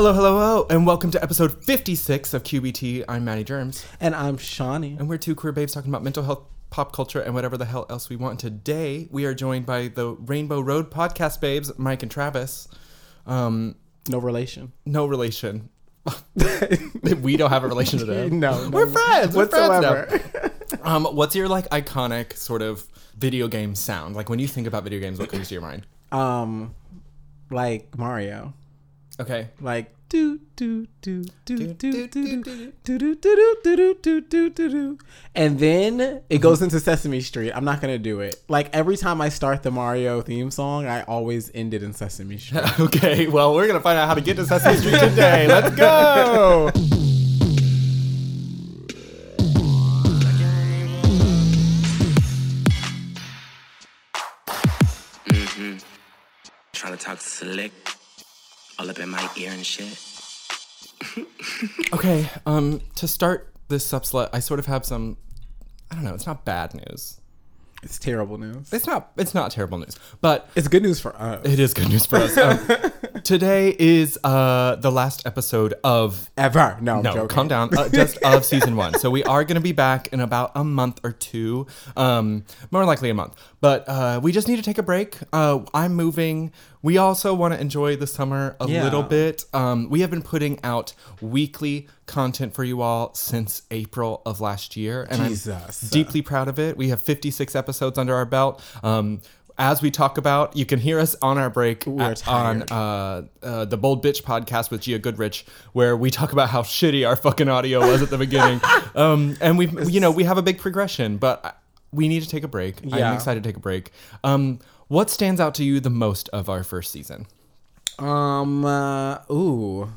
Hello, hello, hello, and welcome to episode 56 of QBT. I'm Maddie Germs, And I'm Shawnee. and we're two queer babes talking about mental health, pop culture, and whatever the hell else we want. Today, we are joined by the Rainbow Road podcast babes, Mike and Travis. Um, No relation. no relation. we don't have a relation to them. No, no. We're friends. We're friends now. Whatsoever. Um, what's your like iconic sort of video game sound? Like when you think about video games, what comes to your mind? um, like Mario. Okay. Like do do do do Do, do do, do do, do do do do do do do do do and then it goes into Sesame Street. I'm not gonna do it. Like every time I start the Mario theme song, I always end it in Sesame Street. Okay, well, we're gonna find out how to get to Sesame Street today. Let's go. Trying to talk slick, all up in my ear and shit. Okay, um, to start this subslut, I sort of have some. I don't know. It's not bad news. It's terrible news. It's not. It's not terrible news, but It's good news for us. it is good news for us. Um, today is uh the last episode of Ever. No, I'm no, joking. calm down. Uh, just of season one. So we are going to be back in about a month or two, um, more likely a month. But uh, we just need to take a break. Uh, I'm moving. We also want to enjoy the summer a Yeah. little bit. Um, we have been putting out weekly content for you all since April of last year, and Jesus. I'm deeply proud of it. We have 56 episodes under our belt. Um, as we talk about, you can hear us on our break at- on uh, uh, the Bold Bitch podcast with Gia Goodrich, where we talk about how shitty our fucking audio was at the beginning. um, and we've, you know, we have a big progression, but we need to take a break. Yeah. I'm excited to take a break. Um, what stands out to you the most of our first season? Um. Uh, ooh,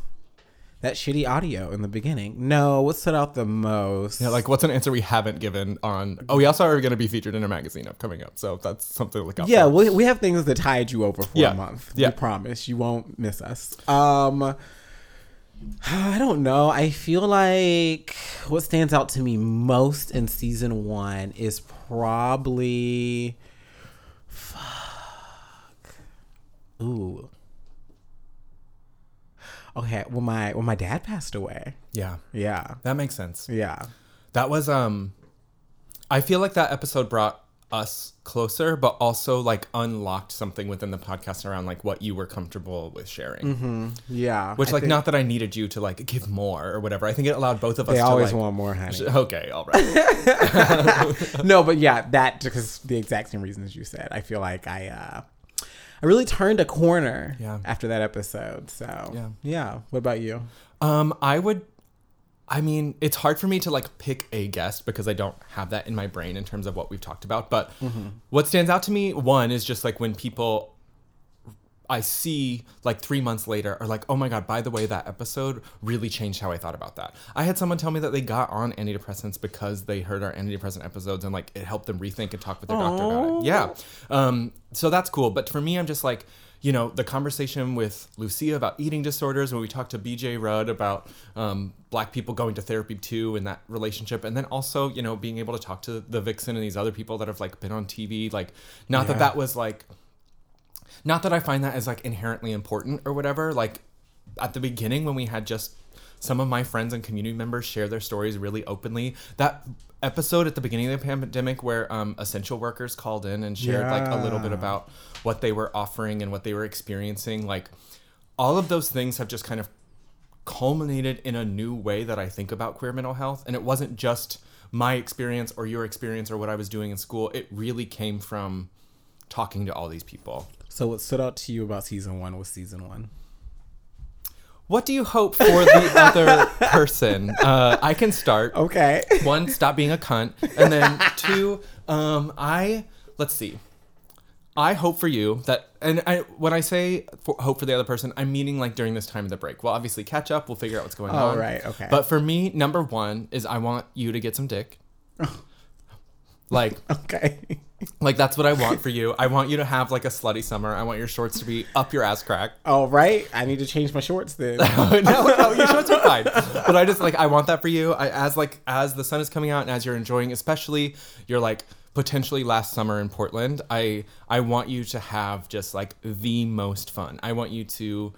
that shitty audio in the beginning. No, what stood out the most? Yeah, like what's an answer we haven't given on? Oh, we also are going to be featured in a magazine up coming up, so that's something to look out yeah, for. we, we have things that tide you over for Yeah. a month. Yeah. We promise you won't miss us. Um. I don't know. I feel like what stands out to me most in season one is probably. Fuck. Ooh. Okay, when my when my dad passed away. yeah, Yeah. that makes sense. Yeah. That was um I feel like that episode brought us closer, but also like unlocked something within the podcast around like what you were comfortable with sharing. Yeah. Which I like think not that I needed you to like give more or whatever. I think it allowed both of us They to always like, want more, honey. Okay, all right. no, but yeah, that because the exact same reasons you said. I feel like I uh I really turned a corner Yeah. after that episode. So Yeah. yeah. What about you? um I would I mean, it's hard for me to like pick a guest because I don't have that in my brain in terms of what we've talked about. But what stands out to me, one, is just like when people I see like three months later are like, oh my God, by the way, that episode really changed how I thought about that. I had someone tell me that they got on antidepressants because they heard our antidepressant episodes and like it helped them rethink and talk with their doctor about it. Yeah. Um, so that's cool. But for me, I'm just like, you know, the conversation with Lucia about eating disorders, when we talked to BJ Rudd about um, black people going to therapy too and that relationship, and then also, you know, being able to talk to the Vixen and these other people that have like been on TV, like, not that that was like, not that I find that as like inherently important or whatever. Like at the beginning when we had just some of my friends and community members share their stories really openly. That episode at the beginning of the pandemic where um, essential workers called in and shared like a little bit about what they were offering and what they were experiencing. Like all of those things have just kind of culminated in a new way that I think about queer mental health. And it wasn't just my experience or your experience or what I was doing in school. It really came from talking to all these people. So what stood out to you about season one was season one? What do you hope for the other person? Uh, I can start. Okay. One, stop being a cunt, and then two, um, I let's see. I hope for you that, and I when I say for, hope for the other person, I'm meaning like during this time of the break. We'll obviously catch up. We'll figure out what's going Oh, on. All right. okay. But for me, number one is I want you to get some dick. like, Okay. like that's what I want for you. I want you to have like a slutty summer. I want your shorts to be up your ass crack. All right. I need to change my shorts then. no, no, your shorts are fine. But I just like I want that for you. I, as like as the sun is coming out and as you're enjoying, especially your like potentially last summer in Portland. I I want you to have just like the most fun. I want you to,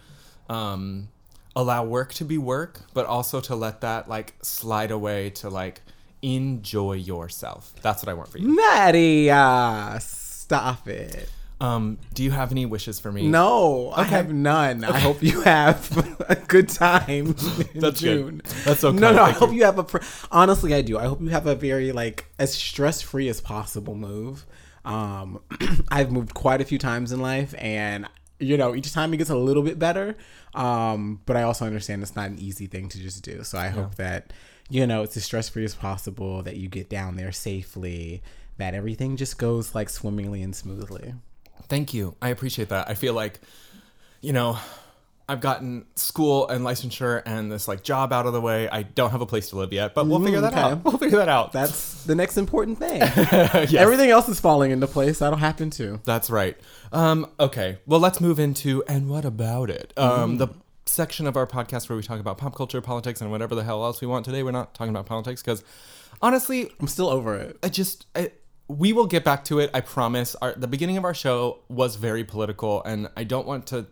um, allow work to be work, but also to let that like slide away to like enjoy yourself. That's what I want for you. Nadia, stop it. Um, do you have any wishes for me? No, I have none. I hope you have a good time in That's good. That's so No, kind. no. I Thank hope you. you have a. Pr- Honestly, I do. I hope you have a very like as stress free as possible move. Um, I've moved quite a few times in life, and you know, each time it gets a little bit better. Um, but I also understand it's not an easy thing to just do. So I hope that you know it's as stress free as possible. That you get down there safely. That everything just goes like swimmingly and smoothly. Thank you. I appreciate that. I feel like, you know, I've gotten school and licensure and this like job out of the way. I don't have a place to live yet, but we'll figure that okay. out. We'll figure that out. That's the next important thing. Yes. Everything else is falling into place. That'll happen too. That's right. Um, okay. Well, let's move into and what about it? Um, the section of our podcast where we talk about pop culture, politics, and whatever the hell else we want. Today, we're not talking about politics because, honestly, I'm still over it. I just I, we will get back to it. I promise. Our, the beginning of our show was very political, and I don't want to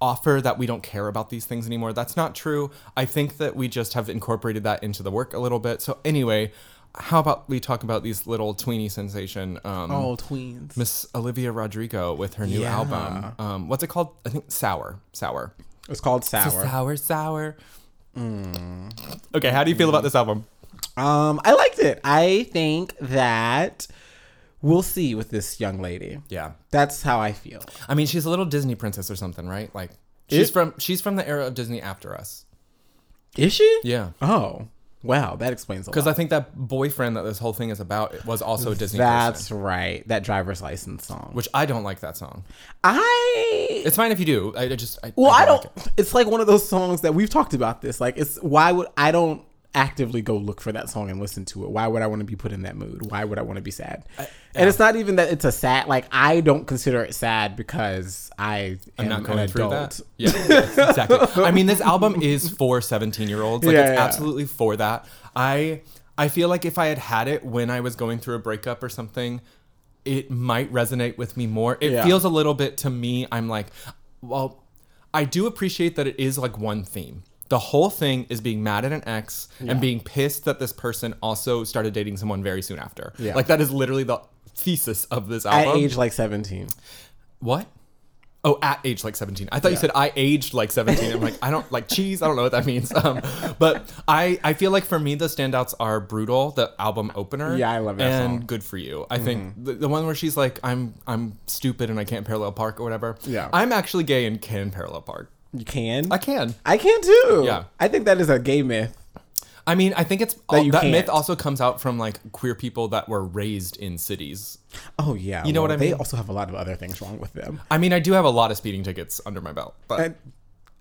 offer that we don't care about these things anymore. That's not true. I think that we just have incorporated that into the work a little bit. So anyway, how about we talk about these little tweeny sensation? Um, Oh, tweens. Miss Olivia Rodrigo with her new Yeah. album. Um, what's it called? I think Sour. Sour. It's called sour. Sour. Sour. Okay, how do you feel about this album? Um, I liked it. I think that we'll see with this young lady. Yeah. That's how I feel. I mean, she's a little Disney princess or something, right? Like she's It- from she's from the era of Disney after us. Is she? Yeah. Oh, wow. That explains a lot. Because. I think that boyfriend that this whole thing is about was also a Disney That's person. right. That driver's license song. Which I don't like that song. I It's fine if you do. I I just I, well, I don't. like it. it's like one of those songs that we've talked about. This like it's why would I don't actively go look for that song and listen to it. Why would I want to be put in that mood? Why would I want to be sad? And it's not even that it's a sad. Like I don't consider it sad because I I'm am not going an through adult. that. Yeah, yeah, exactly. I mean, this album is for 17 year olds. Like, Yeah, it's yeah. absolutely for that. I I feel like if I had had it when I was going through a breakup or something, it might resonate with me more. It Yeah. feels a little bit to me. I'm like, well, I do appreciate that it is like one theme. The whole thing is being mad at an ex and being pissed that this person also started dating someone very soon after. Yeah. Like that is literally the thesis of this album. At age like seventeen. What? Oh, at age like 17. I thought you said I aged like 17. I'm like, I don't like cheese. I don't know what that means. Um, but I, I feel like for me, the standouts are Brutal, the album opener. Yeah, I love that And song. Mm-hmm. Good for You. I think the, the one where she's like, I'm I'm stupid and I can't parallel park or whatever. Yeah. I'm actually gay and can parallel park. You can. I can. I can too. Yeah. I think that is a gay myth. I mean, I think it's that, you that can't. myth also comes out from like queer people that were raised in cities. Oh yeah. You know what I mean. They also have a lot of other things wrong with them. I mean, I do have a lot of speeding tickets under my belt, but And-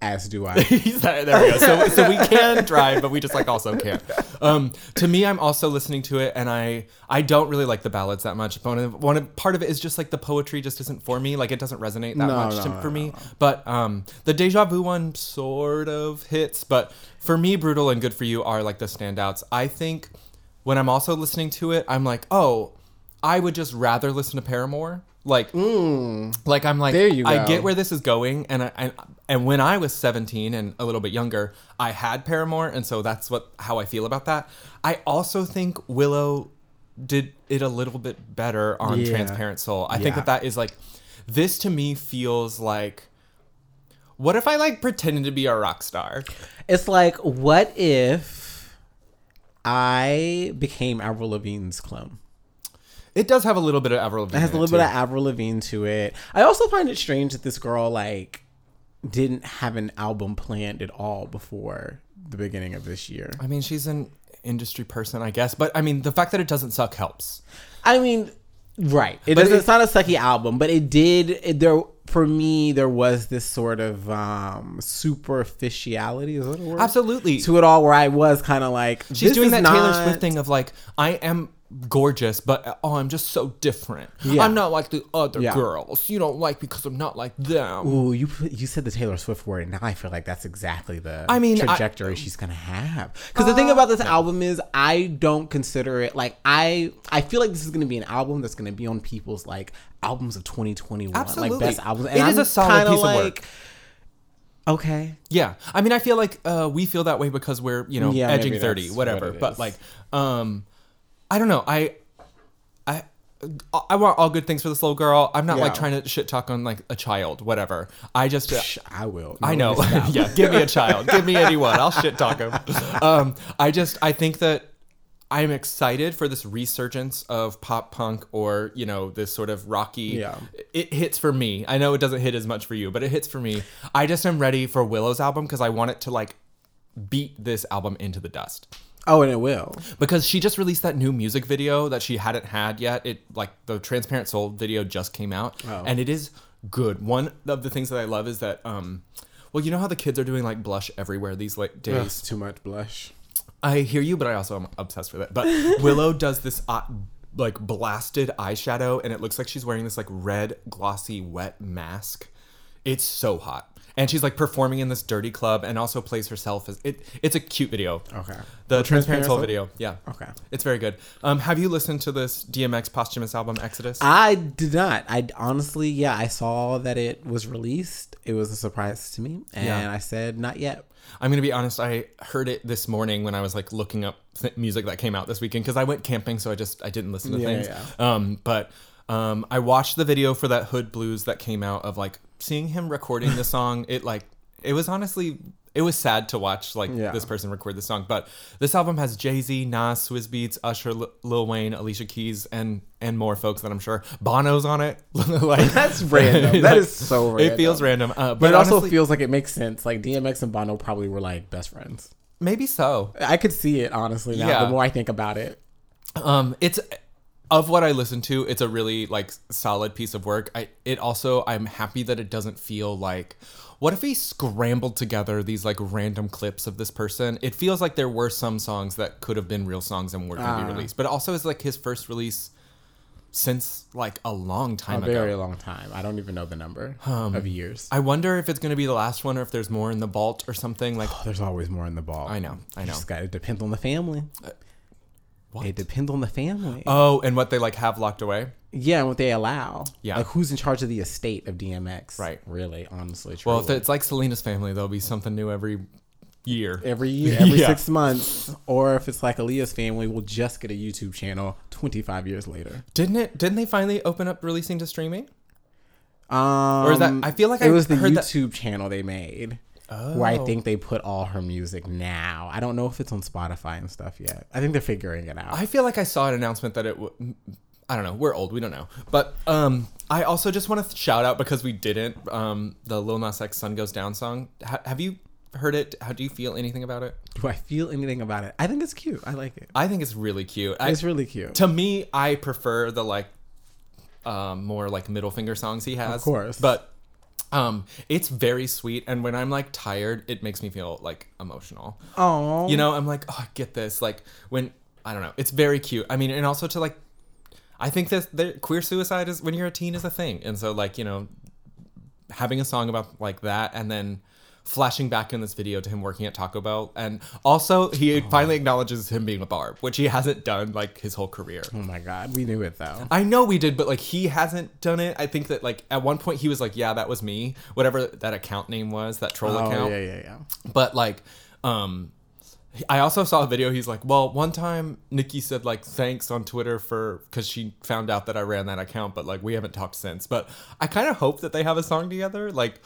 as do I. there we go. So, so we can drive, but we just like also can't. Um, to me, I'm also listening to it, and I I don't really like the ballads that much. One of, one of, part of it is just like the poetry just isn't for me. Like it doesn't resonate that No, much no, to, no, for me. But um, the deja vu one sort of hits. But for me, brutal and good for you are like the standouts. I think when I'm also listening to it, I'm like, oh, I would just rather listen to Paramore. Like, like I'm like, Mm. There you go. I get where this is going, and I, and and when I was 17 and a little bit younger, I had Paramore, and so that's what how I feel about that. I also think Willow did it a little bit better on Yeah. Transparent Soul. I think that that is like this to me feels like what if I like pretended to be a rock star? It's like, what if I became Avril Lavigne's clone? It does have a little bit of Avril Lavigne. It has a in little bit too. of Avril Lavigne to it. I also find it strange that this girl like didn't have an album planned at all before the beginning of this year. I mean, she's an industry person, I guess, but I mean, the fact that it doesn't suck helps. I mean, right? It But doesn't, it- it's not a sucky album, but it did. It, there for me, there was this sort of um superficiality. Is that a word? Absolutely. To it all, where I was kind of like, She's this doing is that Taylor Swift thing of like, I am gorgeous, but oh, I'm just so different. Yeah. I'm not like the other Yeah. girls. You don't like because I'm not like them. Ooh, you you said the Taylor Swift word, and now I feel like that's exactly the I mean, I- trajectory she's gonna have. Because the thing about this album is, I don't consider it like I I feel like this is gonna be an album that's gonna be on people's like albums of 2021, Absolutely. like best albums. It is a solid piece of work. Okay. Yeah, I mean, I feel like uh, we feel that way because we're you know Yeah, edging thirty, whatever. what but like, um, I don't know. I, I, I want all good things for this little girl. I'm not like trying to shit talk on like a child, whatever. I just. Psh, I will. I know. yeah, give me a child. Give me anyone. I'll shit talk him. Um, I just I think that I'm excited for this resurgence of pop punk or you know this sort of rocky. Yeah. It hits for me. I know it doesn't hit as much for you, but it hits for me. I just am ready for Willow's album because I want it to like beat this album into the dust Oh, and it will. because she just released that new music video that she hadn't had yet. It like the Transparent Soul video just came out, Oh. and it is good. One of the things that I love is that, um, well, you know how the kids are doing like blush everywhere these like days. It's too much blush. I hear you, but I also am obsessed with it. But Willow does this uh, like blasted eyeshadow, and it looks like she's wearing this like red glossy wet mask. It's so hot. And she's like performing in this dirty club and also plays herself as it. It's a cute video. Okay. The Transparent Soul video, yeah. Okay. It's very good. Um, have you listened to this DMX posthumous album, Exodus? I did not. I honestly, yeah, I saw that it was released. It was a surprise to me, and Yeah. I said not yet. I'm gonna be honest. I heard it this morning when I was like looking up th- music that came out this weekend because I went camping, so I just I didn't listen to Yeah, things. yeah. Um, but um, I watched the video for that Hood Blues that came out of like seeing him recording the song. It like it was honestly it was sad to watch like Yeah. this person record the song. But this album has Jay Z, Nas, Swizz Beatz, Usher, L- Lil Wayne, Alicia Keys, and and more folks that I'm sure Bono's on it. like That's random. That is so random. It feels random. uh, but, But it also feels like it makes sense. Like DMX and Bono probably were like best friends. maybe so. I could see it honestly now. Yeah. The more I think about it, Um, it's of what I listen to, it's a really like solid piece of work. I it also I'm happy that it doesn't feel like what if he scrambled together these like random clips of this person? It feels like there were some songs that could have been real songs and were going to be ah. released, but also it's like his first release since like a long time a ago. very long time. I don't even know the number um, of years. I wonder if it's going to be the last one or if there's more in the vault or something like Oh, There's always more in the vault. I know, I know. Just got it depends on the family. Uh, what? It depends on the family. Oh, and what they like have locked away. yeah, and what they allow. Yeah. Like who's in charge of the estate of DMX? Right. Really, honestly, Well, if it's like Selena's family, there'll be something new every year. every year, every Yeah. six months, or if it's like Aaliyah's family, we'll just get a YouTube channel 25 years later. Didn't it? Didn't they finally open up releasing to streaming? Um, or is that- I feel like it I was the heard that- YouTube channel they made. Where I Oh. think they put all her music now. I don't know if it's on Spotify and stuff yet. I think they're figuring it out. I feel like I saw an announcement that it. W- I don't know. We're old. We don't know. But um, I also just want to shout out because we didn't. Um, the Lil Nas X "Sun Goes Down" song. Ha- have you heard it? How do you feel anything about it? Do I feel anything about it? I think it's cute. I like it. I think it's really cute. I, It's really cute. to me, I prefer the like um, more like middle finger songs he has. Of course. But um, it's very sweet, and when I'm like tired, it makes me feel like emotional. Oh, You know, I'm like, oh, I get this. Like when I don't know, it's very cute. I mean, and also to like, I think that the queer suicide is when you're a teen is a thing, and so like you know, having a song about like that, and then flashing back in this video to him working at Taco Bell, and also he finally acknowledges him being a barb, which he hasn't done like his whole career. Oh my god, we knew it though. I know we did, but like he hasn't done it. I think that like at one point he was like, "Yeah, that was me," whatever that account name was, that troll account. Oh account yeah, yeah, yeah. but like um I also saw a video. He's like, well, one time Nikki said like thanks on Twitter for because she found out that I ran that account, but like we haven't talked since. But I kind of hope that they have a song together. Like,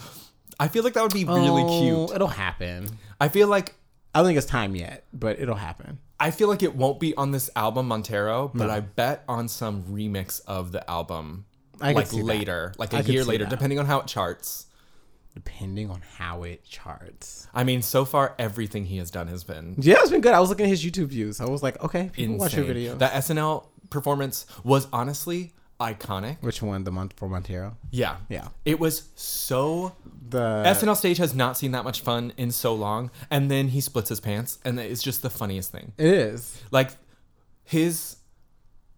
I feel like that would be really Oh, cute. It'll happen. I feel like I don't think it's time yet, but it'll happen. I feel like it won't be on this album Montero, but I bet on some remix of the album I could like see that. later, like I a could year see later, that. depending on how it charts. Depending on how it charts. I mean, so far everything he has done has been Yeah, it's been good. I was looking at his YouTube views. I was like, okay, people watch your insane. video. That SNL performance was honestly iconic. Which one? The month for Montero? Yeah. Yeah. It was so The SNL stage has not seen that much fun in so long and then he splits his pants and it's just the funniest thing. It is. Like his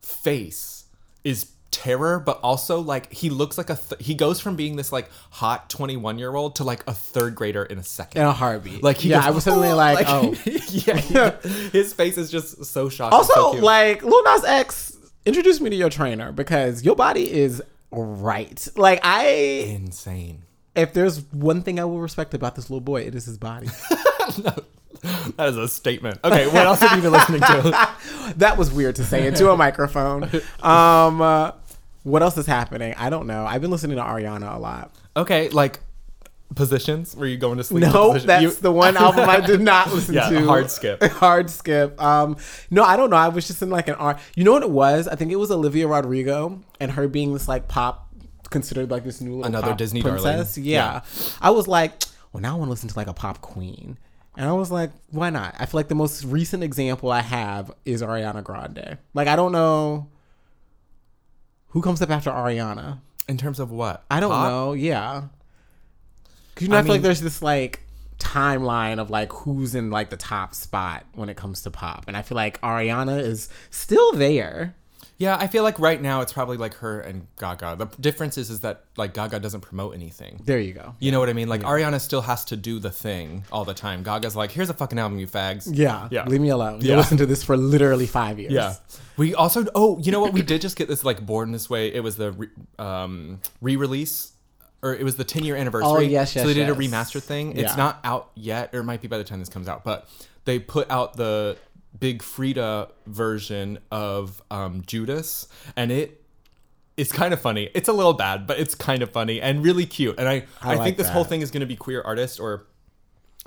face is terror but also like he looks like a th- he goes from being this like hot 21 year old to like a third grader in a second. In a heartbeat. Like yeah, goes, I was suddenly "Oh," like, oh. yeah, his face is just so shocking and so Also, like Lil Nas X, introduce me to your trainer because your body is right. Like I, insane. if there's one thing I will respect about this little boy, it is his body. That is a statement. Okay, what else have you been listening to? that was weird to say into a microphone. Um, uh, what else is happening? I don't know. I've been listening to Ariana a lot. Okay, like positions. Were you going to sleep? No, that's you- the one album I did not listen Yeah, to. hard skip. hard skip. Um, no, I don't know. I was just in like an art. You know what it was? I think it was Olivia Rodrigo and her being this like pop, considered like this new Another Disney darling. princess. Yeah. I was like, well, now I want to listen to like a pop queen. And I was like, why not? I feel like the most recent example I have is Ariana Grande. Like, I don't know who comes up after Ariana. In terms of what? I don't Pop? know. Yeah. Cause you know, I, I feel like there's this like timeline of like who's in like the top spot when it comes to pop, and I feel like Ariana is still there. Yeah, I feel like right now it's probably like her and Gaga. The difference is, is that like Gaga doesn't promote anything. There you go. You know what I mean? Like Ariana still has to do the thing all the time. Gaga's like, here's a fucking album, you fags. Yeah. Yeah. Leave me alone. You Yeah. listen to this for literally five years. Yeah. We also oh, you know what? We did just get this like born this way. It was the re, um, re-release or it was the 10 year anniversary. Oh, yes, yes. So they did a remaster thing. Yeah. It's not out yet, or it might be by the time this comes out, but they put out the Big Freedia version of um, Judas, and it it's kind of funny. It's a little bad, but it's kind of funny and really cute. And I, I, like think this whole thing is going to be queer artists or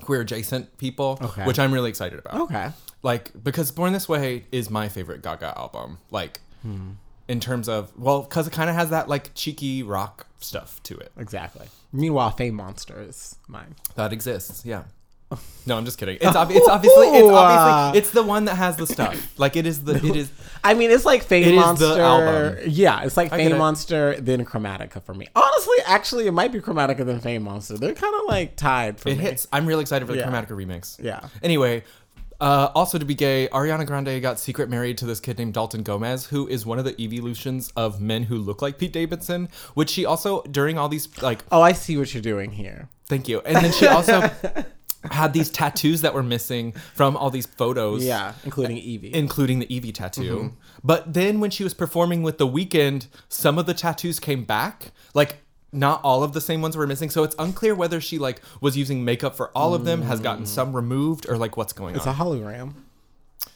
queer adjacent people, Okay. which I'm really excited about. Okay. Like because Born This Way is my favorite Gaga album. Like in terms of well, because it kind of has that like cheeky rock stuff to it Exactly. Meanwhile, Fame Monster is mine. that exists. Yeah. No, I'm just kidding. It's, ob- it's obviously it's obviously it's the one that has the stuff. Like it is the it is I mean, it's like Fame It is the Monster. album. Yeah, it's like I Fame. Monster, then Chromatica for me. Honestly, actually, it might be Chromatica then Fame Monster. They're kind of like tied for it me. hits. I'm really excited for the Yeah. Chromatica remix. Yeah. Anyway, uh, also to be gay, Ariana Grande got secret married to this kid named Dalton Gomez, who is one of the evolutions of men who look like Pete Davidson. Which she also during all these like Oh, I see what you're doing here. thank you, and then she also had these tattoos that were missing from all these photos. Yeah, including Evie. Including the Evie tattoo. Mm-hmm. But then when she was performing with The Weeknd, some of the tattoos came back. Like not all of the same ones were missing. So it's unclear whether she like was using makeup for all of them, has gotten some removed, or like what's going it's on. a hologram.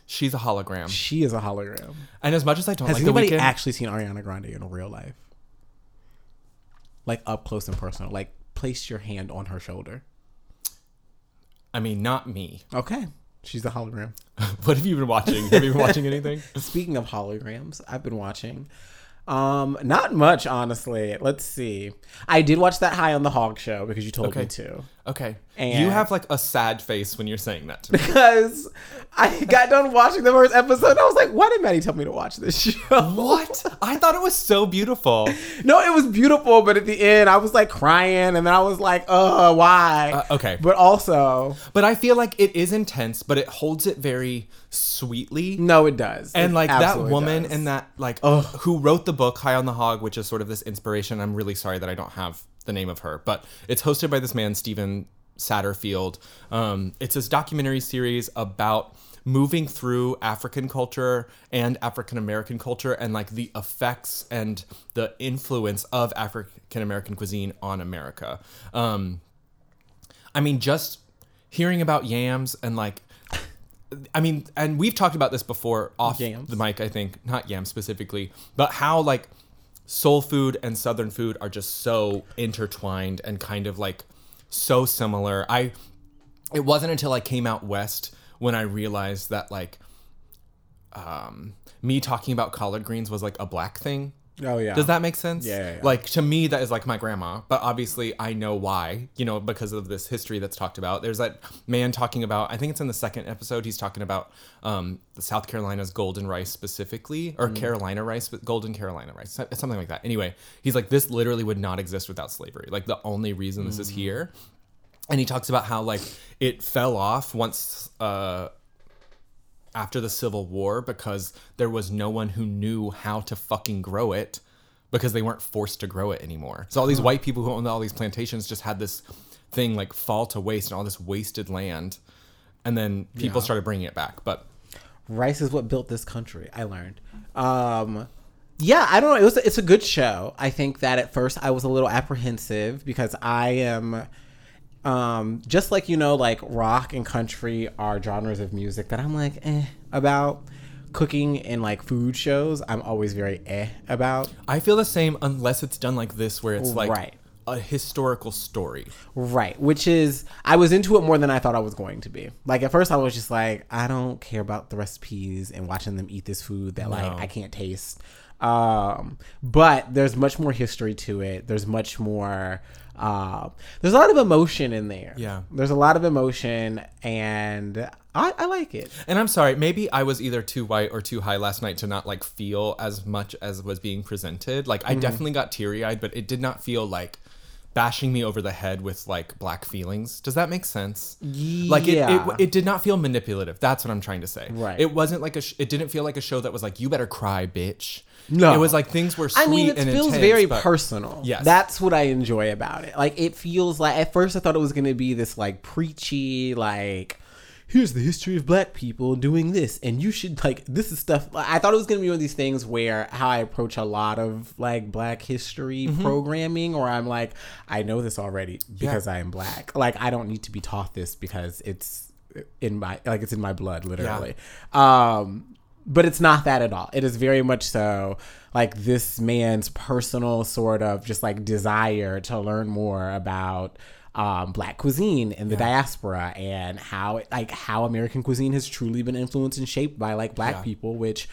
She's a hologram. She is a hologram. And as much as I don't Has like The anybody actually seen Ariana Grande in real life? Like up close and personal. Like place your hand on her shoulder. I mean, not me. Okay. She's a hologram. what have you been watching? Have you been watching anything? Speaking of holograms, I've been watching. Um, not much, honestly. Let's see. I did watch that High on the Hog show because you told Okay. me to. Okay. And- you have like a sad face when you're saying that to me. Because I got done watching the first episode, and I was like, "Why did Maddie tell me to watch this show?" what? I thought it was so beautiful. No, it was beautiful, but at the end, I was like crying, and then I was like, "Uh, why?" Uh, okay. But also, But I feel like it is intense, but it holds it very sweetly. no, it does. And It like that woman does. and that like who wrote the book High on the Hog, which is sort of this inspiration. I'm really sorry that I don't have the name of her, but it's hosted by this man Stephen Satterfield. Um, it's this documentary series about moving through African culture and African American culture and like the effects and the influence of African American cuisine on America. Um, I mean, just hearing about yams and like, I mean, and we've talked about this before off Yams. the mic, I think, not yams specifically, but how like soul food and southern food are just so intertwined and kind of like so similar. I, it wasn't until I came out west when I realized that like, um, me talking about collard greens was like a black thing. Oh yeah. Does that make sense? Yeah, yeah, yeah. Like to me, that is like my grandma, but obviously I know why. You know, because of this history that's talked about. There's that man talking about. I think it's in the second episode. He's talking about um, the South Carolina's golden rice specifically, or Carolina rice, but golden Carolina rice, something like that. Anyway, he's like, this literally would not exist without slavery. Like the only reason this is here. And he talks about how like it fell off once uh, after the Civil War because there was no one who knew how to fucking grow it because they weren't forced to grow it anymore. So all these white people who owned all these plantations just had this thing like fall to waste and all this wasted land. And then people Yeah. started bringing it back. But rice is what built this country. I learned. Um, yeah, I don't know. It was it's a good show. I think that at first I was a little apprehensive because I am um just like you know like rock and country are genres of music that I'm like eh about cooking and like food shows I'm always very eh about. I feel the same unless it's done like this, where it's like Right. a historical story. Right, which is I was into it more than I thought I was going to be. Like at first I was just like I don't care about the recipes and watching them eat this food that like No. I can't taste. Um but there's much more history to it. There's much more uh, there's a lot of emotion in there. Yeah. There's a lot of emotion and I, I like it. And I'm sorry, maybe I was either too white or too high last night to not like feel as much as was being presented. Like Mm-hmm. I definitely got teary eyed, but it did not feel like bashing me over the head with like black feelings. Does that make sense? Yeah. Like it, it, it did not feel manipulative. That's what I'm trying to say. Right. It wasn't like a. Sh- it didn't feel like a show that was like you better cry, bitch. No. It was like things were sweet I mean, it and feels intense, very but- personal. Yes. that's what I enjoy about it. Like, it feels like at first I thought it was going to be this like preachy, like here's the history of black people doing this, and you should like this is stuff. I thought it was going to be one of these things where how I approach a lot of like black history Mm-hmm. programming, or I'm like, I know this already because I am black. Like, I don't need to be taught this because it's in my like it's in my blood, literally. Um, but it's not that at all. It is very much so like this man's personal sort of just like desire to learn more about um, black cuisine in the diaspora and how like how American cuisine has truly been influenced and shaped by like black Yeah. people, which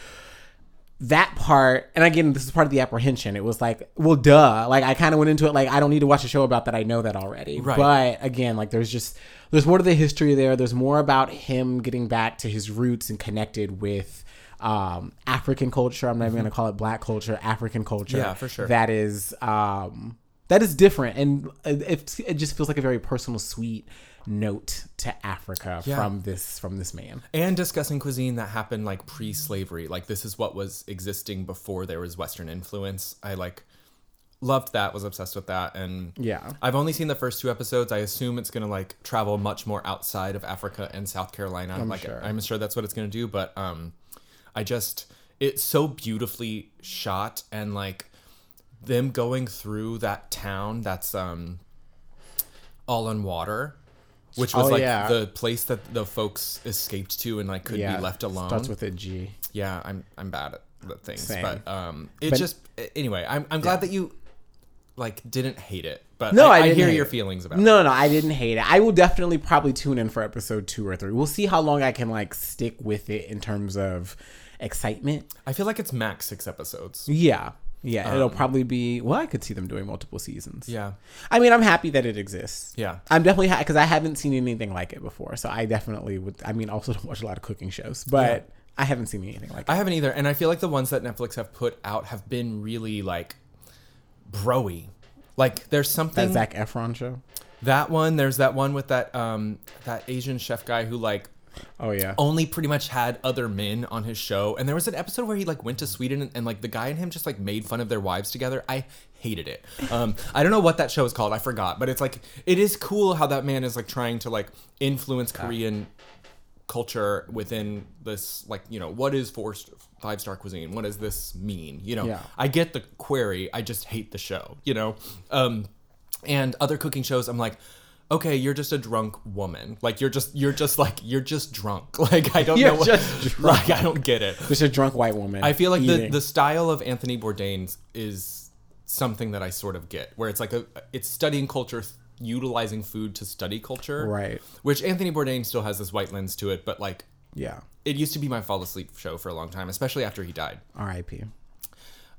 that part and again this is part of the apprehension it was like well duh like i kind of went into it like i don't need to watch a show about that i know that already Right. but again like there's just there's more to the history there there's more about him getting back to his roots and connected with um african culture i'm not even going to call it black culture african culture Mm-hmm. Yeah, for sure. that is um that is different and it, it just feels like a very personal sweet note to africa Yeah. from this from this man and discussing cuisine that happened like pre-slavery like this is what was existing before there was western influence i like loved that was obsessed with that and Yeah. i've only seen the first two episodes i assume it's gonna like travel much more outside of africa and south carolina I'm like sure. i'm sure that's what it's gonna do but um i just it's so beautifully shot and like them going through that town that's um all on water which was Oh, like yeah. the place that the folks escaped to and like could be left alone. starts with a g yeah, I'm I'm bad at the things, Same. but um, it But- just anyway. I'm I'm glad that you like didn't hate it, but No, I I, didn't hear your it. feelings about it. No, no, I didn't hate it. I will definitely probably tune in for episode two or three. We'll see how long I can like stick with it in terms of excitement. I feel like it's max six episodes. Yeah. Yeah, it'll probably be. Well, I could see them doing multiple seasons. Um, Yeah, I mean, I'm happy that it exists. Yeah. I'm definitely because I haven't seen anything like it before. So I definitely would. I mean, also don't watch a lot of cooking shows, but I haven't seen anything like it. I haven't either, and I feel like the ones that Netflix have put out have been really like broy. Like there's something that Zac Efron show. that one. There's that one with that um that Asian chef guy who like Oh yeah. only pretty much had other men on his show. And there was an episode where he like went to sweden and, and, like the guy and him just like made fun of their wives together. I hated it. Um i don't know what that show is called. I forgot. But it's like it is cool how that man is like trying to like influence korean culture within this like you know what is four five star cuisine? What does this mean? You know Yeah. i get the query. I just hate the show you know? Um and other cooking shows i'm like okay you're just a drunk woman like you're just you're just like you're just drunk like i don't You're know what just like i don't get it Just a drunk white woman. i feel like the, the style of anthony bourdain's is something that i sort of get where it's like a it's studying culture utilizing food to study culture Right. which anthony bourdain still has this white lens to it but like yeah. it used to be my fall asleep show for a long time especially after he died R.I.P.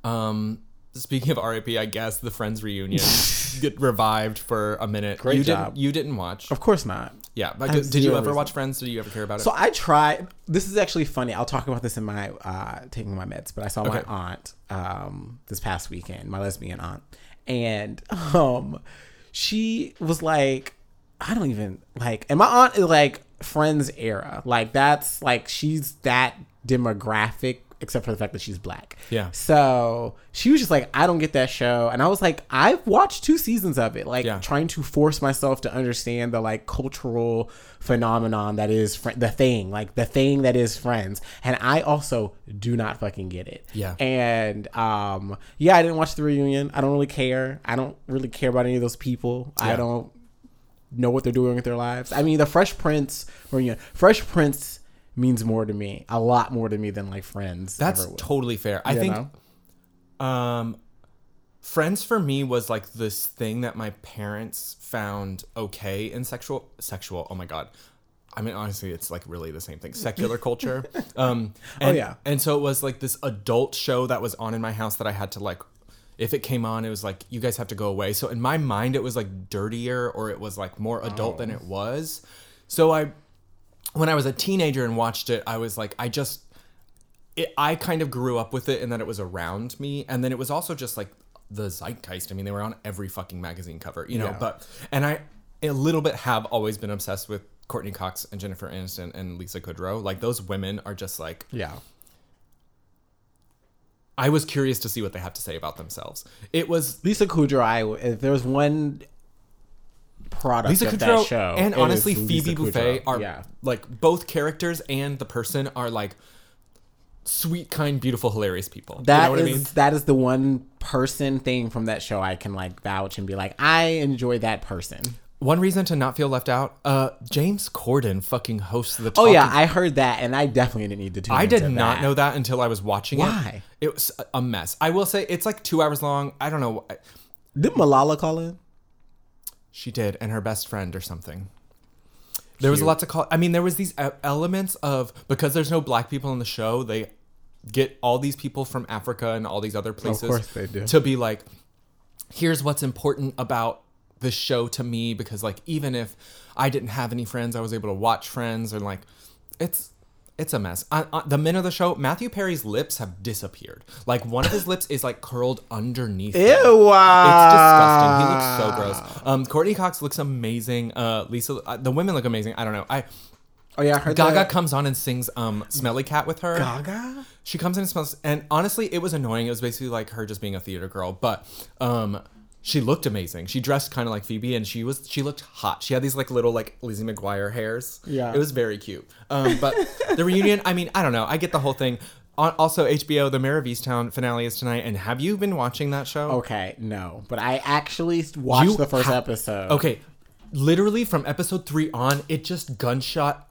um speaking of RIP, I guess the Friends reunion get revived for a minute. Great you job. didn't you didn't watch. Of course not. Yeah, but did you ever reason. watch Friends? Did you ever care about it? So I tried. This is actually funny. I'll talk about this in my uh, taking my meds. But I saw my aunt um, this past weekend, my lesbian aunt, and um, she was like, I don't even like. And my aunt is like Friends era. Like that's like she's that demographic except for the fact that she's black. Yeah. So she was just like, I don't get that show, and I was like, I've watched two seasons of it, like Yeah. trying to force myself to understand the like cultural phenomenon that is fr- the thing, like the thing that is Friends, and I also do not fucking get it. Yeah. And um, yeah, I didn't watch the reunion. I don't really care. I don't really care about any of those people. I don't know what they're doing with their lives. I mean, the Fresh Prince reunion, Fresh Prince means more to me, a lot more to me than like Friends. That's totally fair. I You think know? um Friends for me was like this thing that my parents found okay in sexual sexual. Oh my god. I mean honestly it's like really the same thing. Secular culture. Um and, Oh, yeah. And so it was like this adult show that was on in my house that I had to like if it came on it was like you guys have to go away. So in my mind it was like dirtier or it was like more adult than it was. So I when I was a teenager and watched it, I was like I just it, I kind of grew up with it and that it was around me. And then it was also just like the zeitgeist. I mean, they were on every fucking magazine cover, you know, Yeah. but, and I a little bit have always been obsessed with Courteney Cox and Jennifer Aniston and Lisa Kudrow. Like those women are just like, Yeah. I was curious to see what they have to say about themselves. It was Lisa Kudrow, I, if there was one product Lisa of Kudrow that show, and it honestly is Phoebe Lisa Buffay Kudrow. are yeah. like both characters and the person are like sweet, kind, beautiful, hilarious people. That you know what is I mean? that is the one person thing from that show I can like vouch and be like, I enjoy that person. One reason to not feel left out, uh, James Corden fucking hosts the. Oh yeah, I heard that, and I definitely didn't need to tune I did into not that. know that until I was watching Why? it. It was a mess. I will say it's like two hours long. I don't know. Did Malala call in? She did, and her best friend or something. There was a lot to call. I mean, there was these elements of because there's no black people in the show. They get all these people from Africa and all these other places. course they do. To be like, here's what's important about the show to me because like even if I didn't have any friends, I was able to watch Friends and like it's it's a mess. The men of the show, Matthew Perry's lips have disappeared. Like one of his lips is like curled underneath. Ew! Wow. It's disgusting. He looks so gross. Um, Courteney Cox looks amazing. Uh, Lisa, uh, the women look amazing. I don't know. I Oh yeah, I heard Gaga that. comes on and sings um, "Smelly Cat" with her. Gaga. She comes in and smells, and honestly, it was annoying. It was basically like her just being a theater girl, but um, she looked amazing. She dressed kind of like Phoebe, and she was she looked hot. She had these like little like Lizzie McGuire hairs. Yeah. it was very cute. Um, but the reunion, I mean, I don't know. I get the whole thing. Also, HBO, the Mare of Easttown finale is tonight. And have you been watching that show? Okay, no, but I actually watched You the first ha- episode. Okay, literally from episode three on, it just gunshot.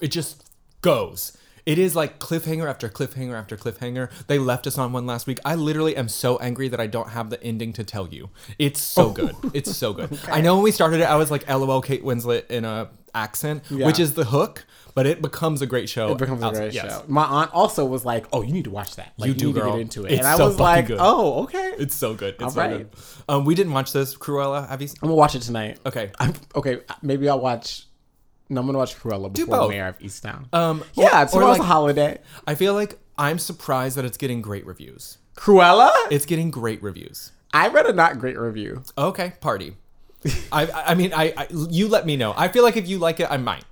It just goes. It is like cliffhanger after cliffhanger after cliffhanger. They left us on one last week. I literally am so angry that I don't have the ending to tell you. It's so good. It's so good. I know when we started it, I was like, "LOL, Kate Winslet" in a accent, Yeah. which is the hook. But it becomes a great show. It becomes a great yes. show. My aunt also was like, "Oh, you need to watch that. Like, You do, need to get into it." It's and I so was like, good. "Oh, okay. It's so good. It's All so right. good. Um, we didn't watch this Cruella. Have you? I'm gonna watch it tonight." Okay. I'm, okay, maybe I'll watch. No, I'm gonna watch Cruella before both. Mare of Easttown. Um, yeah, or- or tomorrow's like- a holiday. I feel like I'm surprised that it's getting great reviews. Cruella. It's getting great reviews. I read a not great review. Okay, party. I I mean I, I you let me know. I feel like if you like it, I might.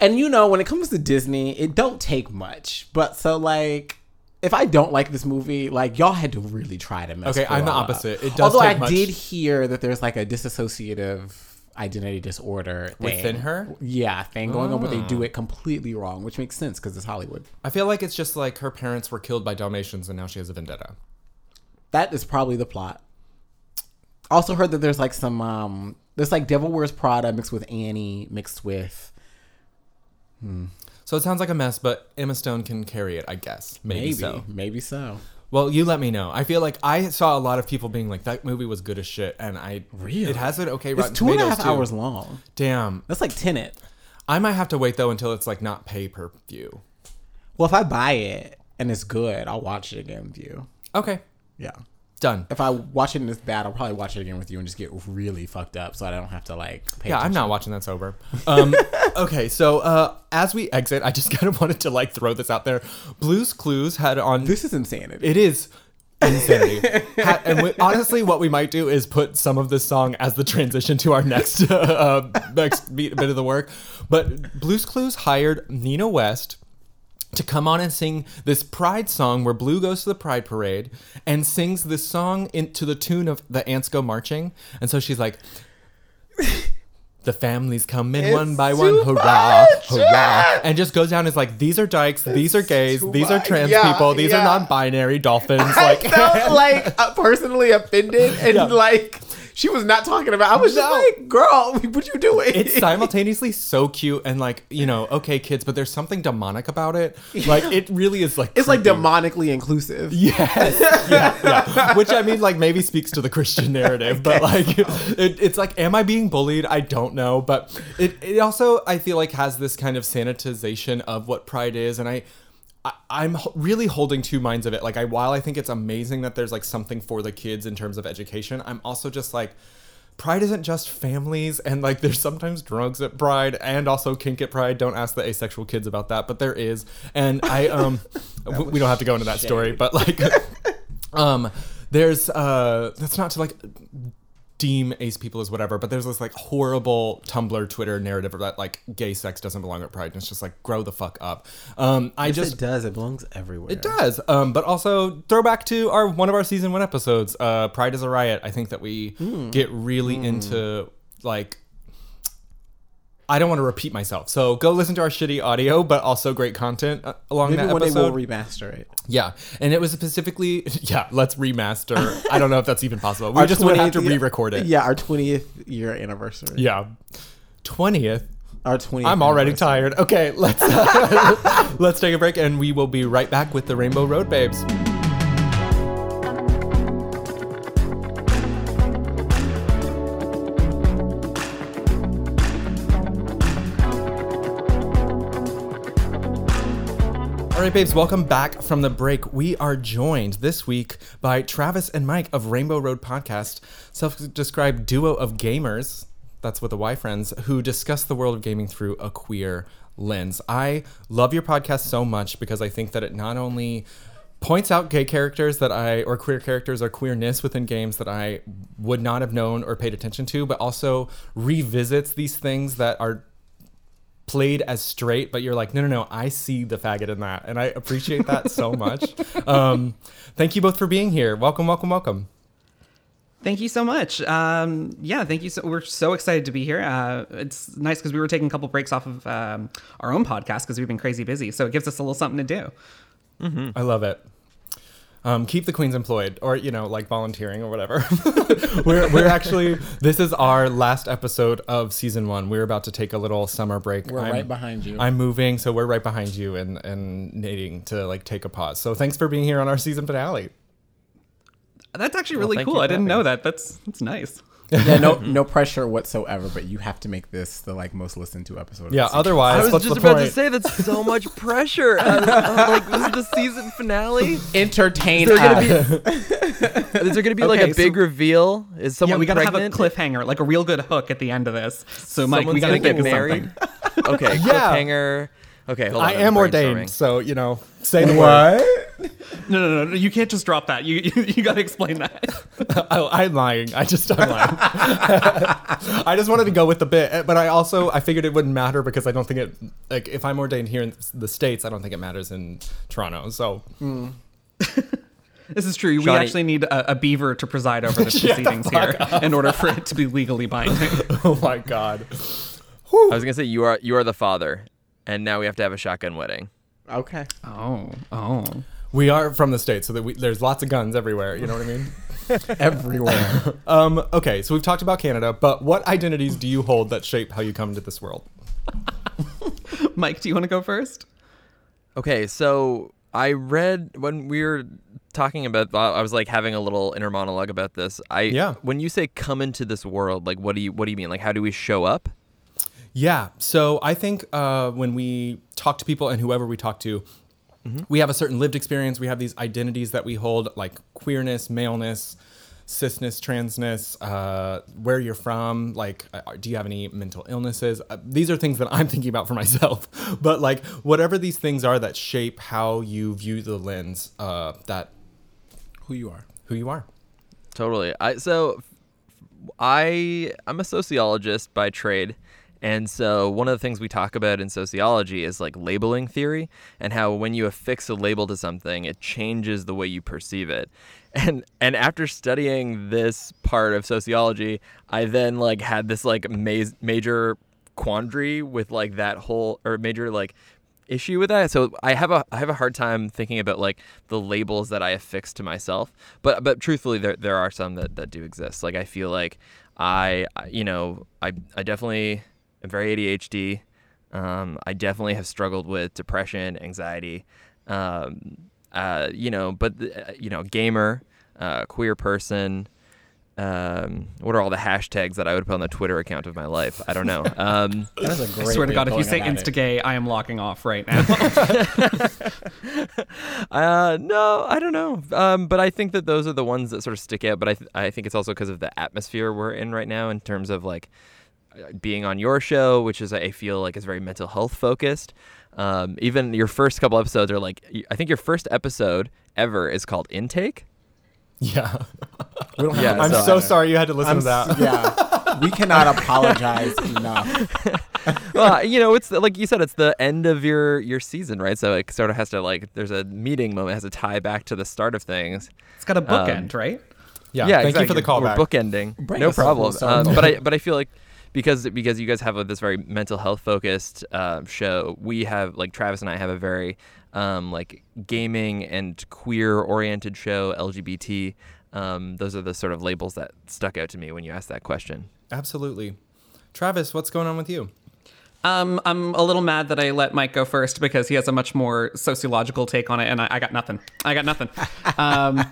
And you know, when it comes to Disney, it don't take much. But so like. If I don't like this movie, like y'all had to really try to mess. Okay, I'm the opposite. It does Although I much. did hear that there's like a dissociative identity disorder thing. Within her? Yeah, thing going on, but they do it completely wrong, which makes sense because it's Hollywood. I feel like it's just like her parents were killed by Dalmatians and now she has a vendetta. That is probably the plot. Also heard that there's like some um there's like Devil Wears Prada mixed with Annie mixed with So it sounds like a mess, but Emma Stone can carry it, I guess. Maybe, maybe so. maybe so. Well, you let me know. I feel like I saw a lot of people being like, "That movie was good as shit," and I Really? it has an okay. It's Rotten two and a half too. hours long. Damn, That's like Tenet. I might have to wait though until it's like not pay per view. Well, if I buy it and it's good, I'll watch it again with you. Okay, Yeah. Done. If I watch it and it's bad, I'll probably watch it again with you and just get really fucked up so I don't have to like pay Yeah, I'm not watching that sober. Um, okay, so uh, as we exit, I just kind of wanted to like throw this out there. Blue's Clues had on. This is insanity. It is insanity. Ha- and we, honestly, what we might do is put some of this song as the transition to our next uh, next bit of the work. But Blue's Clues hired Nina West to come on and sing this pride song where Blue goes to the pride parade and sings this song in, to the tune of the ants go marching. And so she's like, the families come in It's one by one, hurrah, much. hurrah, and just goes down as like these are dykes, these are gays, these are trans Yeah, people, these yeah. are non-binary dolphins. I Like, felt like uh, personally offended and Yeah. like she was not talking about. I was just like, "Girl, what you doing?" it's simultaneously so cute and like you know okay kids, but there's something demonic about it. Like it really is like It's like demonically inclusive. Yes. yeah, yeah. Which I mean, like, maybe speaks to the Christian narrative, but like, it, it's like, am I being bullied? I don't know. But it, it also, I feel like, has this kind of sanitization of what pride is. And I, I I'm really holding two minds of it. Like, I, while I think it's amazing that there's like something for the kids in terms of education, I'm also just like, Pride isn't just families, and like there's sometimes drugs at Pride, and also kink at Pride. Don't ask the asexual kids about that, but there is. And I um, w- we don't have to go into that story, but like, um, there's uh, that's not to like deem ace people as whatever, but there's this like horrible Tumblr, Twitter narrative that like gay sex doesn't belong at Pride, and it's just like grow the fuck up. Um, I Yes, just it does. It belongs everywhere. it does. Um, but also throwback to our one of our season one episodes, uh, Pride is a Riot. I think that we get really into like I don't want to repeat myself. So go listen to our shitty audio, but also great content uh, along Maybe that one episode. we'll remaster it. yeah, and it was specifically yeah. Let's remaster. I don't know if that's even possible. We Our just would have to re-record it. Yeah, our twentieth year anniversary. Yeah. Twentieth. our twentieth. I'm already tired. Okay, let's let's take a break, and we will be right back with the Rainbow Road Babes. Right, babes, welcome back from the break. We are joined this week by Travis and Mike of Rainbow Road Podcast, self described duo of gamers, that's what the Y friends, who discuss the world of gaming through a queer lens. I love your podcast so much because I think that it not only points out gay characters that I, or queer characters or queerness within games that I would not have known or paid attention to, but also revisits these things that are played as straight, but you're like, no, no, no, I see the faggot in that. And I appreciate that so much. Um, thank you both for being here. Welcome, welcome, welcome. Thank you so much. Um, yeah, thank you. So we're so excited to be here. Uh, it's nice because we were taking a couple breaks off of um, our own podcast because we've been crazy busy. So it gives us a little something to do. I love it. Um, keep the queens employed or, you know, like volunteering or whatever. we're, we're actually, this is our last episode of season one. We're about to take a little summer break. We're right behind you. I'm moving, so we're right behind you and, and needing to like take a pause. So thanks for being here on our season finale. That's actually really thank cool. I didn't know that. That's that's nice. yeah, no, mm-hmm. no pressure whatsoever. But you have to make this the like most listened to episode. Yeah, otherwise, I was just about point? to say that's so much pressure. Like this is the season finale. entertain Is there gonna us. be is there gonna be like Okay, a big so- reveal? Is Yeah, someone we gotta pregnant? have a cliffhanger, like a real good hook at the end of this. So Mike, we gotta get think of married. something. okay, Yeah. cliffhanger. Okay, hold on. I I'm am ordained, brainstorming. so you know, say the word. No, no, no, no, you can't just drop that. You you, you gotta explain that. oh, I'm lying. I just I'm lying. I just wanted to go with the bit, eh, but I also I figured it wouldn't matter because I don't think it like if I'm ordained here in the states, I don't think it matters in Toronto. So hmm. This is true. We Johnny- actually need a, a beaver to preside over the proceedings here in order for it to be legally binding. oh my god, I was gonna say you are you are the father, and now we have to have a shotgun wedding. Okay. Oh, oh. we are from the states, so that we, there's lots of guns everywhere. You know what I mean? Everywhere. Um, okay, so we've talked about Canada, but what identities do you hold that shape how you come into this world? Mike, do you want to go first? Okay, so I read when we were talking about I was like having a little inner monologue about this. I Yeah. when you say come into this world, like what do you what do you mean? Like how do we show up? Yeah. So I think uh, when we talk to people and whoever we talk to, we have a certain lived experience. We have these identities that we hold, like queerness, maleness, cisness, transness, uh, where you're from. Like, uh, do you have any mental illnesses? Uh, these are things that I'm thinking about for myself. but like, whatever these things are that shape how you view the lens, uh, that Who you are? who you are. Totally. I so I I'm a sociologist by trade, And so, one of the things we talk about in sociology is like labeling theory and how when you affix a label to something, it changes the way you perceive it. And and after studying this part of sociology, I then like had this like ma- major quandary with like that whole or major like issue with that. So I have a I have a hard time thinking about like the labels that I affix to myself. But but truthfully, there there are some that that do exist. Like I feel like I I- you know I I definitely am very ADHD. Um, I definitely have struggled with depression, anxiety. Um, uh, you know, but uh, you know, gamer, uh, queer person. Um, what are all the hashtags that I would put on the Twitter account of my life? I don't know. Um, That is a great I swear to God, if you say about insta-gay, I am locking off right now. Uh, no, I don't know. Um, but I think that those are the ones that sort of stick out. But I, th- I think it's also because of the atmosphere we're in right now in terms of like uh, being on your show, which is I feel like is very mental health focused. Um, even your first couple episodes are like I think your first episode ever is called Intake. Yeah. We don't have Yeah, I'm so- so sorry you had to listen I'm to that. s- yeah. We cannot apologize enough. well, you know, it's like you said, it's the end of your your season, right? So it sort of has to like there's a meeting moment has to tie back to the start of things. it's got a Um, bookend, right? Yeah. Yeah. Thank you for the exactly. We're bookending. Bring no us a full problem. Um, but I but I feel like because because you guys have a, this very mental health focused uh, show, we have like Travis and I have a very um, like gaming and queer oriented show, LGBT. Um, those are the sort of labels that stuck out to me when you asked that question. Absolutely. Travis, what's going on with you? Um, I'm a little mad that I let Mike go first because he has a much more sociological take on it, and I, I got nothing. I got nothing. um,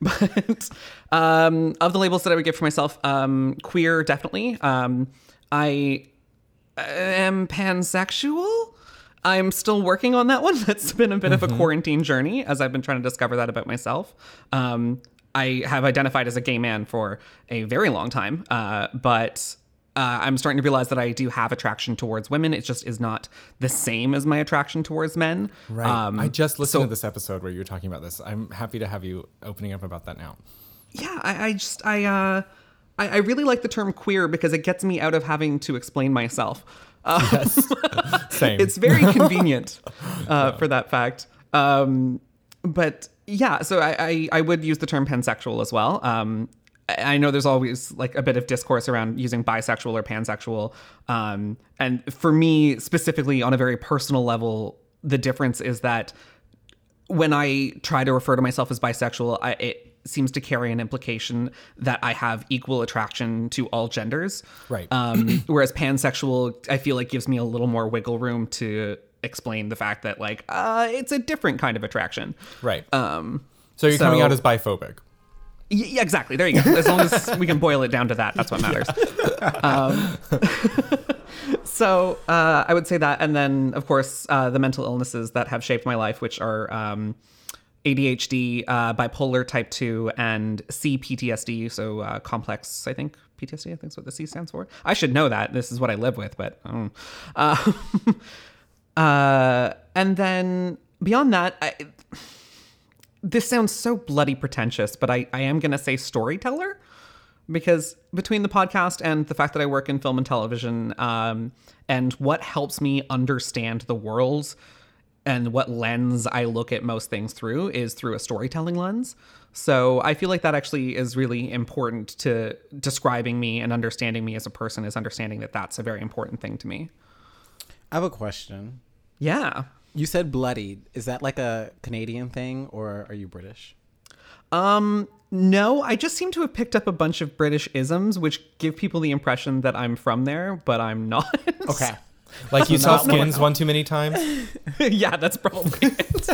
but um, of the labels that I would give for myself, um, queer definitely. Um, I am pansexual. I'm still working on that one. That's been a bit of a quarantine journey as I've been trying to discover that about myself. Um, I have identified as a gay man for a very long time, uh, but uh, I'm starting to realize that I do have attraction towards women. It just is not the same as my attraction towards men. Right. Um, I just listened so- to this episode where you were talking about this. I'm happy to have you opening up about that now. yeah, I, I just I uh I, I really like the term queer because it gets me out of having to explain myself. Uh, Same. it's very convenient uh, for that fact. Um, but yeah, so I, I I would use the term pansexual as well. Um, I know there's always like a bit of discourse around using bisexual or pansexual. Um, and for me, specifically on a very personal level, the difference is that when I try to refer to myself as bisexual, I, it seems to carry an implication that I have equal attraction to all genders. Right. Um, whereas pansexual, I feel like gives me a little more wiggle room to explain the fact that like uh, it's a different kind of attraction. right. Um, so you're coming out as biphobic. Yeah, exactly. There you go. As long as we can boil it down to that, that's what matters. Um, so uh, I would say that, and then of course uh, the mental illnesses that have shaped my life, which are um, ADHD, uh, bipolar type two, and CPTSD. So uh, complex, I think PTSD. I think is what the C stands for. I should know that. This is what I live with, but uh, and then beyond that, I, this sounds so bloody pretentious, but I, I am going to say storyteller because between the podcast and the fact that I work in film and television, um, and what helps me understand the world and what lens I look at most things through is through a storytelling lens. So I feel like that actually is really important to describing me and understanding me as a person is understanding that that's a very important thing to me. I have a question. Yeah. You said bloodied. Is that like a Canadian thing or are you British? Um, no, I just seem to have picked up a bunch of British isms, which give people the impression that I'm from there, but I'm not. Okay. Like you saw Not one- skins one too many times. yeah, that's probably it.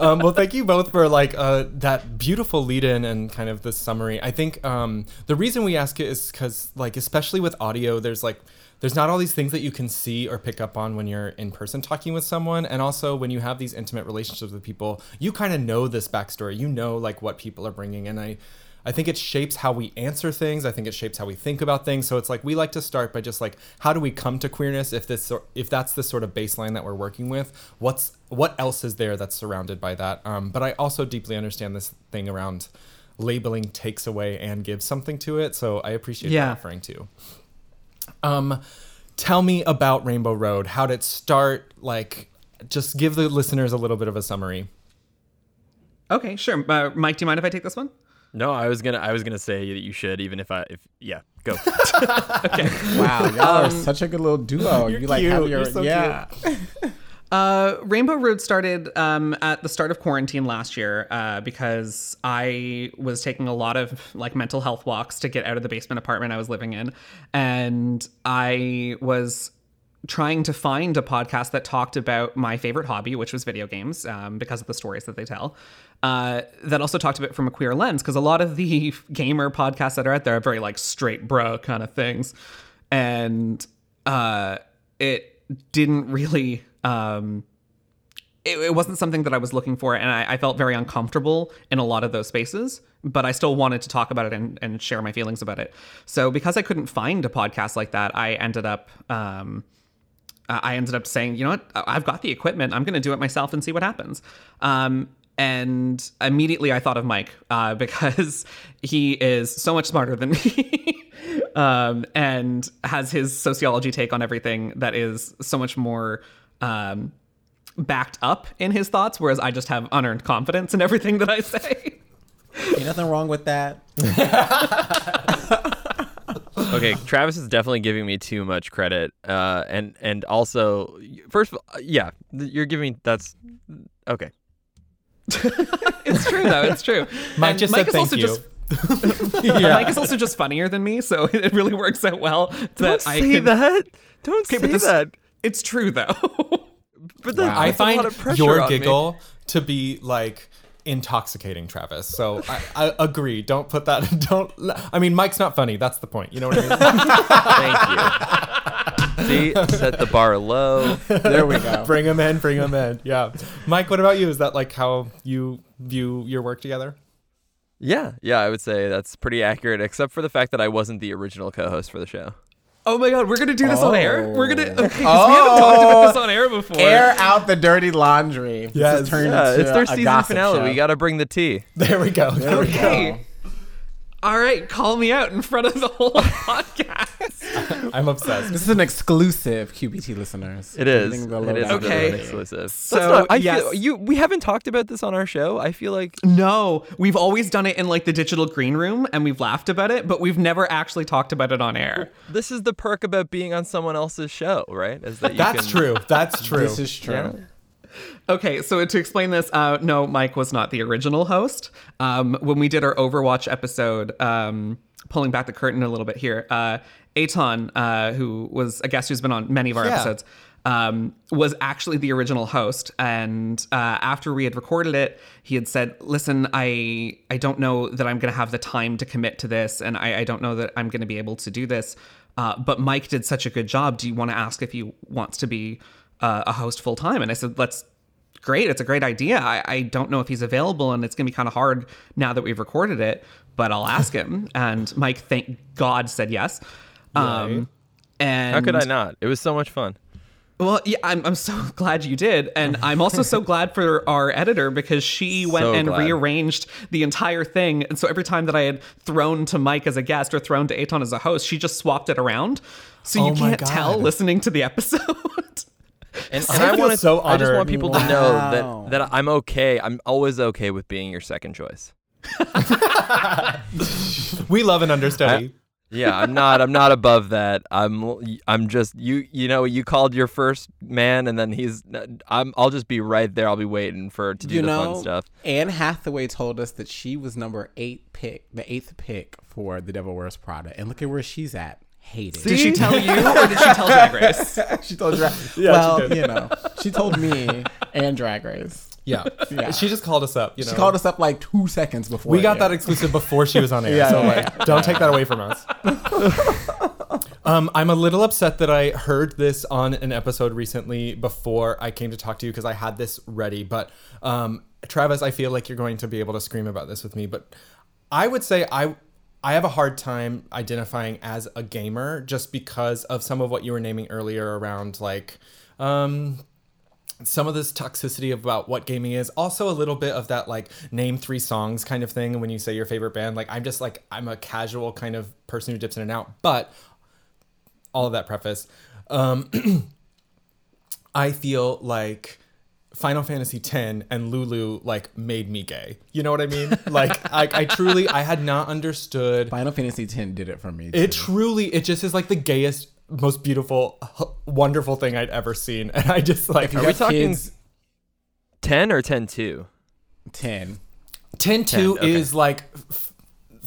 um, well, thank you both for like uh, that beautiful lead-in and kind of the summary. I think um, the reason we ask it is because, like, especially with audio, there's like there's not all these things that you can see or pick up on when you're in person talking with someone, and also when you have these intimate relationships with people, you kind of know this backstory. You know, like what people are bringing, and I. I think it shapes how we answer things. I think it shapes how we think about things. So it's like we like to start by just like how do we come to queerness if this if that's the sort of baseline that we're working with. What's what else is there that's surrounded by that? Um, but I also deeply understand this thing around labeling takes away and gives something to it. So I appreciate Yeah. that referring to. Um, tell me about Rainbow Road. How did it start? Like, just give the listeners a little bit of a summary. Okay, sure. Uh, Mike, do you mind if I take this one? No, I was gonna I was gonna say that you should even if I if yeah go. Okay. Wow, y'all are such a good little duo. You like have your You're so yeah. Uh, Rainbow Road started um, at the start of quarantine last year uh, because I was taking a lot of like mental health walks to get out of the basement apartment I was living in, and I was trying to find a podcast that talked about my favorite hobby, which was video games, um, because of the stories that they tell. Uh, that also talked about from a queer lens, because a lot of the gamer podcasts that are out there are very like straight bro kind of things, and uh, it didn't really. Um, it, it wasn't something that I was looking for, and I, I felt very uncomfortable in a lot of those spaces. But I still wanted to talk about it and, and share my feelings about it. So because I couldn't find a podcast like that, I ended up um, I ended up saying, you know what, I've got the equipment. I'm going to do it myself and see what happens. Um, and immediately I thought of Mike uh, because he is so much smarter than me um, and has his sociology take on everything that is so much more um, backed up in his thoughts, whereas I just have unearned confidence in everything that I say. Ain't nothing wrong with that. okay, Travis is definitely giving me too much credit, uh, and and also first of all, yeah, you're giving that's okay. it's true though. It's true. Mike And just Mike said is thank also you. just Mike is also just funnier than me, so it really works out well. Don't that I say can- that. Don't Okay, say but this- that. It's true though. But that, I that's a lot find your on me. giggle to be like intoxicating, Travis. So I, I agree. Don't put that. Don't. I mean, Mike's not funny. That's the point. You know what I mean? Thank you. See, set the bar low. There we go. bring him in. Bring him in. Yeah. Mike, what about you? Is that like how you view your work together? Yeah, yeah, I would say that's pretty accurate, except for the fact that I wasn't the original co-host for the show. Oh my god, we're gonna do this on air. We're gonna okay, oh. 'cause we Oh. haven't talked about this on air before. Air out the dirty laundry. This Yes. has Yeah, it's their season finale. show. We got to bring the tea. There we go. There we go. Hey. All right, call me out in front of the whole podcast. I'm obsessed. This is an exclusive QBT listeners. It is. Getting the It is. Okay. okay. exclusive. So, not- I yes. feel, you we haven't talked about this on our show. I feel like No, we've always done it in like the digital green room, and we've laughed about it, but we've never actually talked about it on air. this is the perk about being on someone else's show, right? Is that you That's can, true. That's true. This is true. Yeah. Okay, so to explain this, uh, no, Mike was not the original host. Um, when we did our Overwatch episode, um, pulling back the curtain a little bit here, uh, Aton, uh, who was a guest who's been on many of our Yeah. episodes, um, was actually the original host. And uh, after we had recorded it, he had said, "Listen, I I don't know that I'm going to have the time to commit to this, and I, I don't know that I'm going to be able to do this." Uh, but Mike did such a good job. Do you want to ask if he wants to be uh, a host full time? And I said, "Let's." Great, it's a great idea. I, I don't know if he's available, and it's gonna be kind of hard now that we've recorded it. But I'll ask him. and Mike, thank God, said yes. Um, and How could I not? It was so much fun. well, yeah, I'm, I'm so glad you did. And I'm also so glad for our editor because she went So and glad. rearranged the entire thing. And so every time that I had thrown to Mike as a guest or thrown to Aton as a host, she just swapped it around. So you Oh my can't tell listening to the episode. And, I and I, feel want so I just want honored. people to know that that I'm okay. I'm always okay with being your second choice. We love an understudy. Yeah, I'm not. I'm not above that. I'm. I'm just you. You know, you called your first man, and then he's. I'm. I'll just be right there. I'll be waiting for to do You the know, fun stuff. Anne Hathaway told us that she was number eight pick, the eighth pick for The Devil Wears Prada, and look at where she's at. Hating. did she tell you or did she tell Drag Race? she told Drag. she well, did. you know, she told me and Drag Race. yeah. Yeah. She just called us up. You know. She called us up like two seconds before. We it got that exclusive before she was on air. Yeah, so yeah, don't take that away from us. um, I'm a little upset that I heard this on an episode recently before I came to talk to you because I had this ready. But um, Travis, I feel like you're going to be able to scream about this with me. But I would say I I have a hard time identifying as a gamer just because of some of what you were naming earlier around like um some of this toxicity about what gaming is. Also a little bit of that like name three songs kind of thing when you say your favorite band. Like i'm just like i'm a casual kind of person who dips in and out but all of that preface, um, I feel like Final Fantasy X and Lulu like made me gay. You know what I mean? Like I, I truly I had not understood. Final Fantasy X did it for me. It truly it just is like the gayest, most beautiful, h- wonderful thing I'd ever seen, and I just like you Are we talking kids- 10 or 10 2? ten. 10 2 okay. is like f-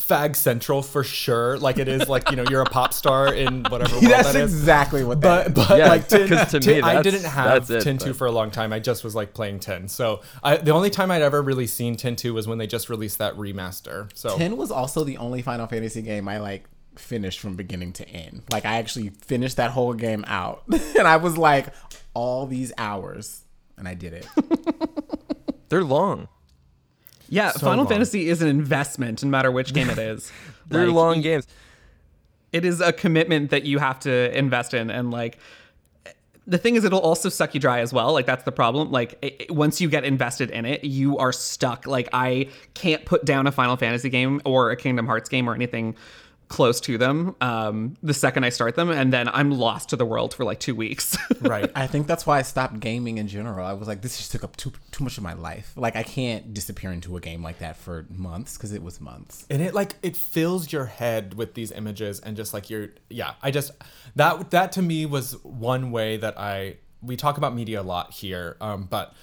fag central for sure. Like it is like you know you're a pop star in whatever world That's that is. exactly what that. But but Yeah, like tin, 'cause to tin- me, I didn't have that's it, tin two for a long time. I just was like playing tin. So I the only time I'd ever really seen tin two was when they just released that remaster. So Ten was also the only Final Fantasy game I like finished from beginning to end. Like I actually finished that whole game out, and I was like, all these hours, and I did it. They're long. Yeah, So Final long. Fantasy is an investment, no matter which game it is. They're Like, long games. it is a commitment that you have to invest in and like the thing is it'll also suck you dry as well like that's the problem like it, once you get invested in it you are stuck like i can't put down a final fantasy game or a kingdom hearts game or anything close to them um, the second i start them and then i'm lost to the world for like two weeks right. I think that's why I stopped gaming in general. I was like, this just took up too too much of my life. Like I can't disappear into a game like that for months because it was months. and it like it fills your head with these images and just like you're yeah i just that that to me was one way that i we talk about media a lot here um but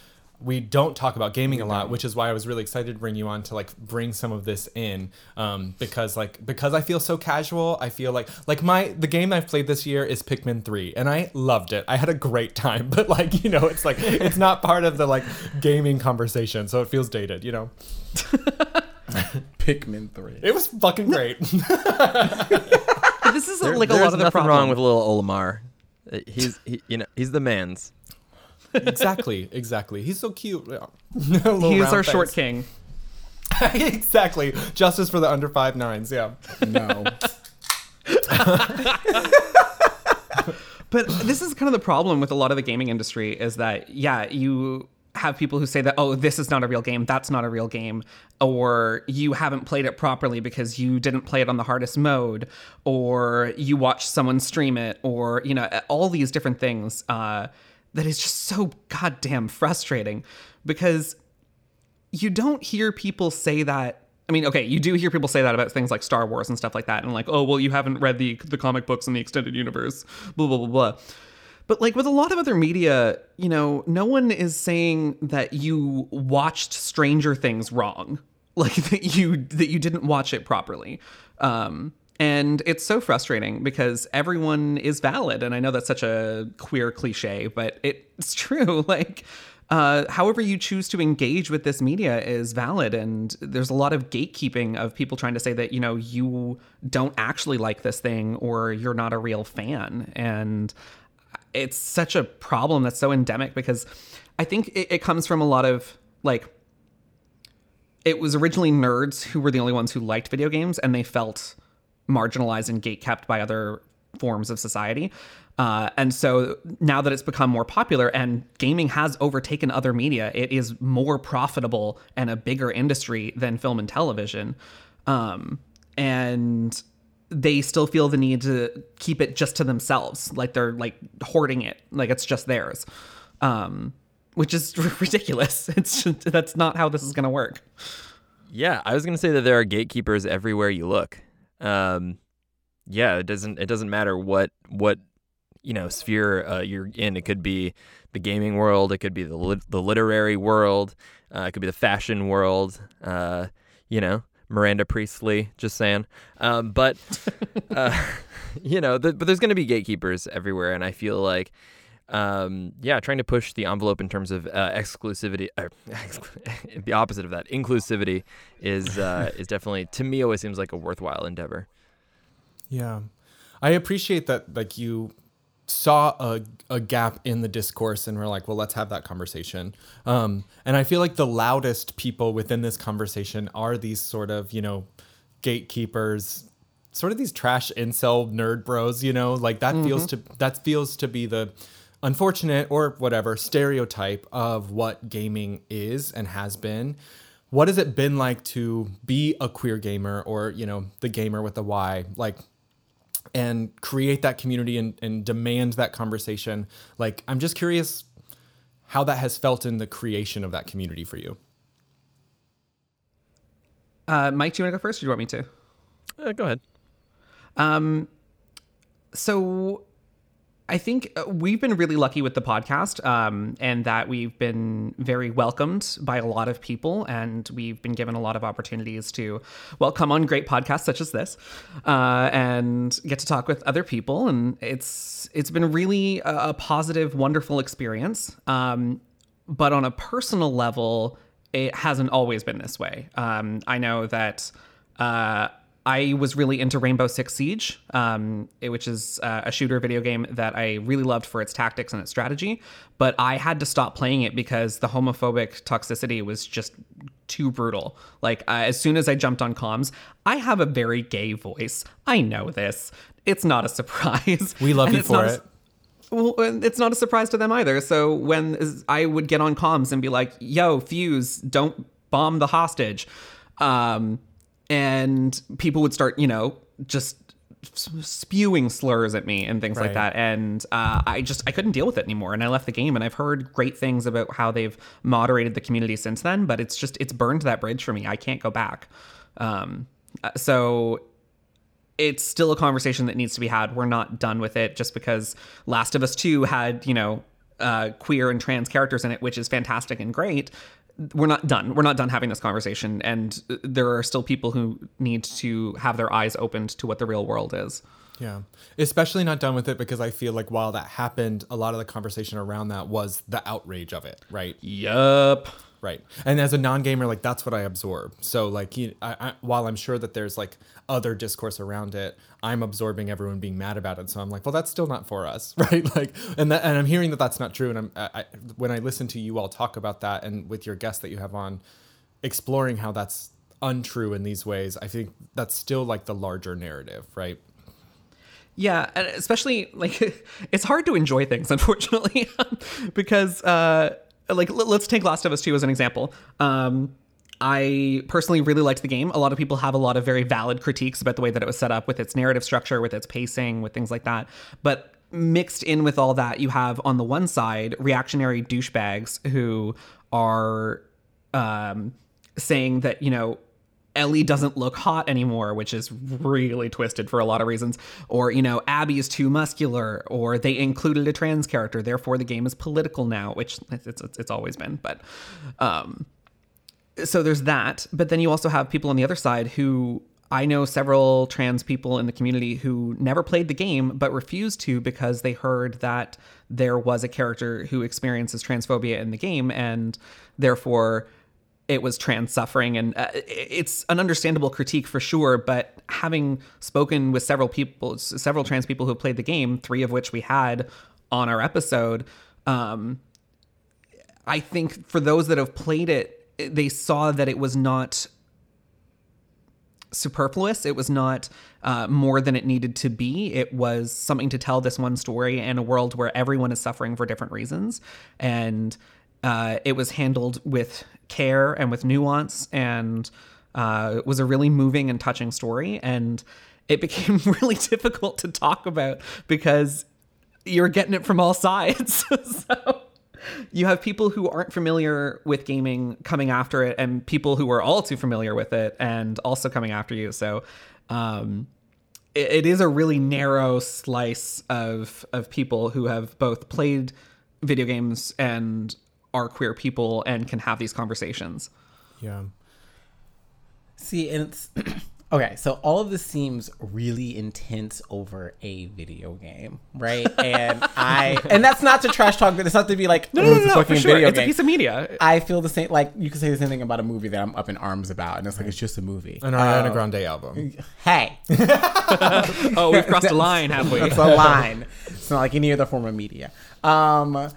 we don't talk about gaming a lot which is why i was really excited to bring you on to like bring some of this in um because like because i feel so casual i feel like like my the game i've played this year is pikmin 3 and i loved it i had a great time but like you know it's like it's not part of the like gaming conversation so it feels dated you know Pikmin three. it was fucking great this is There- like a lot of the nothing problem wrong with little Olimar. Uh, He's he, you know he's the man's. Exactly, exactly. He's so cute. He is our short king exactly. Justice for the under five nines. Yeah. No. But this is kind of the problem with a lot of the gaming industry is that yeah, you have people who say that oh, this is not a real game, that's not a real game, or you haven't played it properly because you didn't play it on the hardest mode, or you watched someone stream it, or you know all these different things. Uh, that is just so goddamn frustrating because you don't hear people say that. I mean, okay, you do hear people say that about things like Star Wars and stuff like that, and like, oh, well, you haven't read the the comic books in the extended universe, blah blah blah blah. But like with a lot of other media, you know, no one is saying that you watched Stranger Things wrong, like that you that you didn't watch it properly. Um, and it's so frustrating because everyone is valid, and I know that's such a queer cliche, but it's true. Like uh, however you choose to engage with this media is valid. And there's a lot of gatekeeping of people trying to say that you know you don't actually like this thing or you're not a real fan. And it's such a problem that's so endemic because i think it, it comes from a lot of like it was originally nerds who were the only ones who liked video games and they felt marginalized and gatekept by other forms of society. Uh, and so now that it's become more popular and gaming has overtaken other media, it is more profitable and a bigger industry than film and television. Um, and they still feel the need to keep it just to themselves, like they're like hoarding it, like it's just theirs, um, which is ridiculous. It's just, that's not how this is going to work. Yeah, I was gonna say that there are gatekeepers everywhere you look. Um, yeah, it doesn't it doesn't matter what what you know sphere uh, you're in. It could be the gaming world, it could be the lit- the literary world, uh, it could be the fashion world. Uh, you know, Miranda Priestly, just saying. Um, but uh, you know, th- but there's gonna be gatekeepers everywhere, and I feel like. Um, yeah, trying to push the envelope in terms of uh, exclusivity, uh, the opposite of that, inclusivity, is uh, is definitely to me always seems like a worthwhile endeavor. Yeah. I appreciate that like you saw a, a gap in the discourse and we're like, well, let's have that conversation. Um, and I feel like the loudest people within this conversation are these sort of, you know, gatekeepers, sort of these trash incel nerd bros, you know, like that feels to that feels to be the unfortunate or whatever stereotype of what gaming is and has been. What has it been like to be a queer gamer or, you know, the gamer with the Y? Like and create that community and, and demand that conversation. Like, I'm just curious how that has felt in the creation of that community for you. Uh, Mike, do you want to go first, or do you want me to? Uh, go ahead. So I think uh, we've been really lucky with the podcast, um, and that we've been very welcomed by a lot of people, and we've been given a lot of opportunities to, well, come on great podcasts such as this, uh, and get to talk with other people, and it's it's been really a, a positive, wonderful experience. Um, but on a personal level, it hasn't always been this way. Um, I know that. Uh, I was really into Rainbow Six Siege, um, which is uh, a shooter video game that I really loved for its tactics and its strategy. But I had to stop playing it because the homophobic toxicity was just too brutal. Like, uh, as soon as I jumped on comms, I have a very gay voice. I know this. It's not a surprise. We love And you for a- it. well, it's not a surprise to them either. So when I would get on comms and be like, "Yo, Fuze, don't bomb the hostage," um, and people would start, you know, just spewing slurs at me and things like that, and uh, I just I couldn't deal with it anymore, and I left the game. And I've heard great things about how they've moderated the community since then, but it's just it's burned that bridge for me. I can't go back. Um, uh, so it's still a conversation that needs to be had. We're not done with it just because Last of Us 2 had, you know, uh, queer and trans characters in it, which is fantastic and great. We're not done. We're not done having this conversation. And there are still people who need to have their eyes opened to what the real world is. Yeah. Especially not done with it because I feel like while that happened, a lot of the conversation around that was the outrage of it, right? Yup. Right. And as a non-gamer, like that's what I absorb. So like, you, I, I, while I'm sure that there's like other discourse around it, I'm absorbing everyone being mad about it. So I'm like, well, that's still not for us, right? Like, and that, and I'm hearing that that's not true. And I'm, I, when I listen to you all talk about that, and with your guests that you have on, exploring how that's untrue in these ways, I think that's still like the larger narrative, right? Yeah, and especially like it's hard to enjoy things, unfortunately, because uh, like let's take Last of Us Two as an example. Um, I personally really liked the game. A lot of people have a lot of very valid critiques about the way that it was set up with its narrative structure, with its pacing, with things like that. But mixed in with all that, you have on the one side reactionary douchebags who are um, saying that you know Ellie doesn't look hot anymore, which is really twisted for a lot of reasons. Or, you know, Abby is too muscular, or they included a trans character, therefore the game is political now, which it's, it's, it's always been. But, um, so there's that. But then you also have people on the other side who I know several trans people in the community who never played the game but refused to because they heard that there was a character who experiences transphobia in the game and therefore it was trans suffering and uh, it's an understandable critique for sure but having spoken with several people several trans people who played the game three of which we had on our episode um, i think for those that have played it they saw that it was not superfluous. It was not uh, more than it needed to be. It was something to tell this one story in a world where everyone is suffering for different reasons. And uh, it was handled with care and with nuance and uh, it was a really moving and touching story. And it became really difficult to talk about because you're getting it from all sides. so you have people who aren't familiar with gaming coming after it and people who are all too familiar with it and also coming after you so um, it, it is a really narrow slice of of people who have both played video games and are queer people and can have these conversations Yeah. See, and it's okay. So all of this seems really intense over a video game, right? And I, and that's not to trash talk, but it's not to be like, no "Oh, no it's no, a no for sure video it's a piece of media I feel the same. Like you could say the same thing about a movie that I'm up in arms about, and it's like it's just a movie. An Ariana Grande album. Hey, oh we've crossed a line have we it's a line. It's not like any other form of media. Um,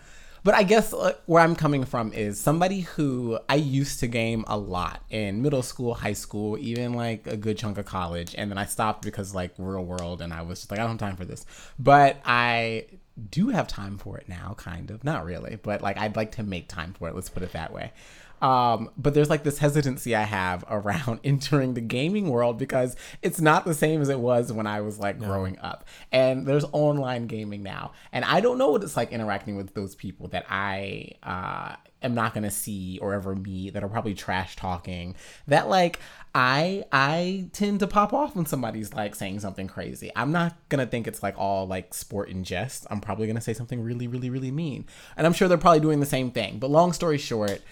but I guess uh, where I'm coming from is somebody who I used to game a lot in middle school, high school, even like a good chunk of college, and then I stopped because like real world, and I was just like I don't have time for this. But I do have time for it now, kind of. Not really, but like I'd like to make time for it. Let's put it that way. Um, but there's like this hesitancy I have around entering the gaming world because it's not the same as it was when I was like growing up. And there's online gaming now, and I don't know what it's like interacting with those people that I uh, am not gonna see or ever meet that are probably trash talking. That like I I tend to pop off when somebody's like saying something crazy. I'm not gonna think it's like all like sport and jest. I'm probably gonna say something really, really, really mean. And I'm sure they're probably doing the same thing. But long story short,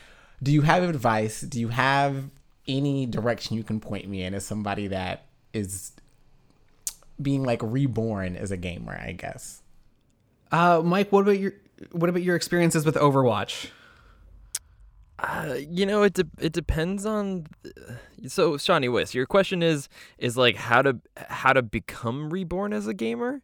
do you have advice? Do you have any direction you can point me in as somebody that is being like reborn as a gamer, I guess? Uh, Mike, what about your what about your experiences with Overwatch? Uh, you know, it de- it depends on. So, Shawnee Wiss, your question is is like how to how to become reborn as a gamer.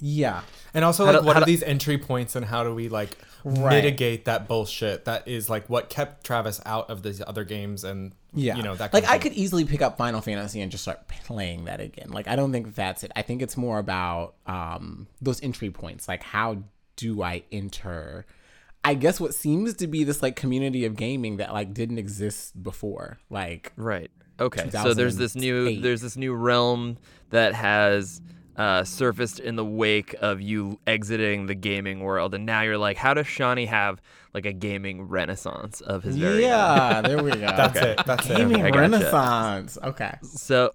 Yeah. And also, How like, do- what are do- these entry points, and how do we like Right. mitigate that bullshit that is like what kept Travis out of these other games, and Yeah. you know that. like kind I of could easily pick up Final Fantasy and just start playing that again. Like I don't think that's it. I think it's more about um those entry points. Like how do I enter I guess what seems to be this like community of gaming that like didn't exist before. Like Right. Okay. So there's this new there's this new realm that has uh, surfaced in the wake of you exiting the gaming world, and now you're like, how does Shawnee have like a gaming renaissance of his very own? Yeah, there we go. That's it. That's it. Gaming gotcha. renaissance. Okay. So,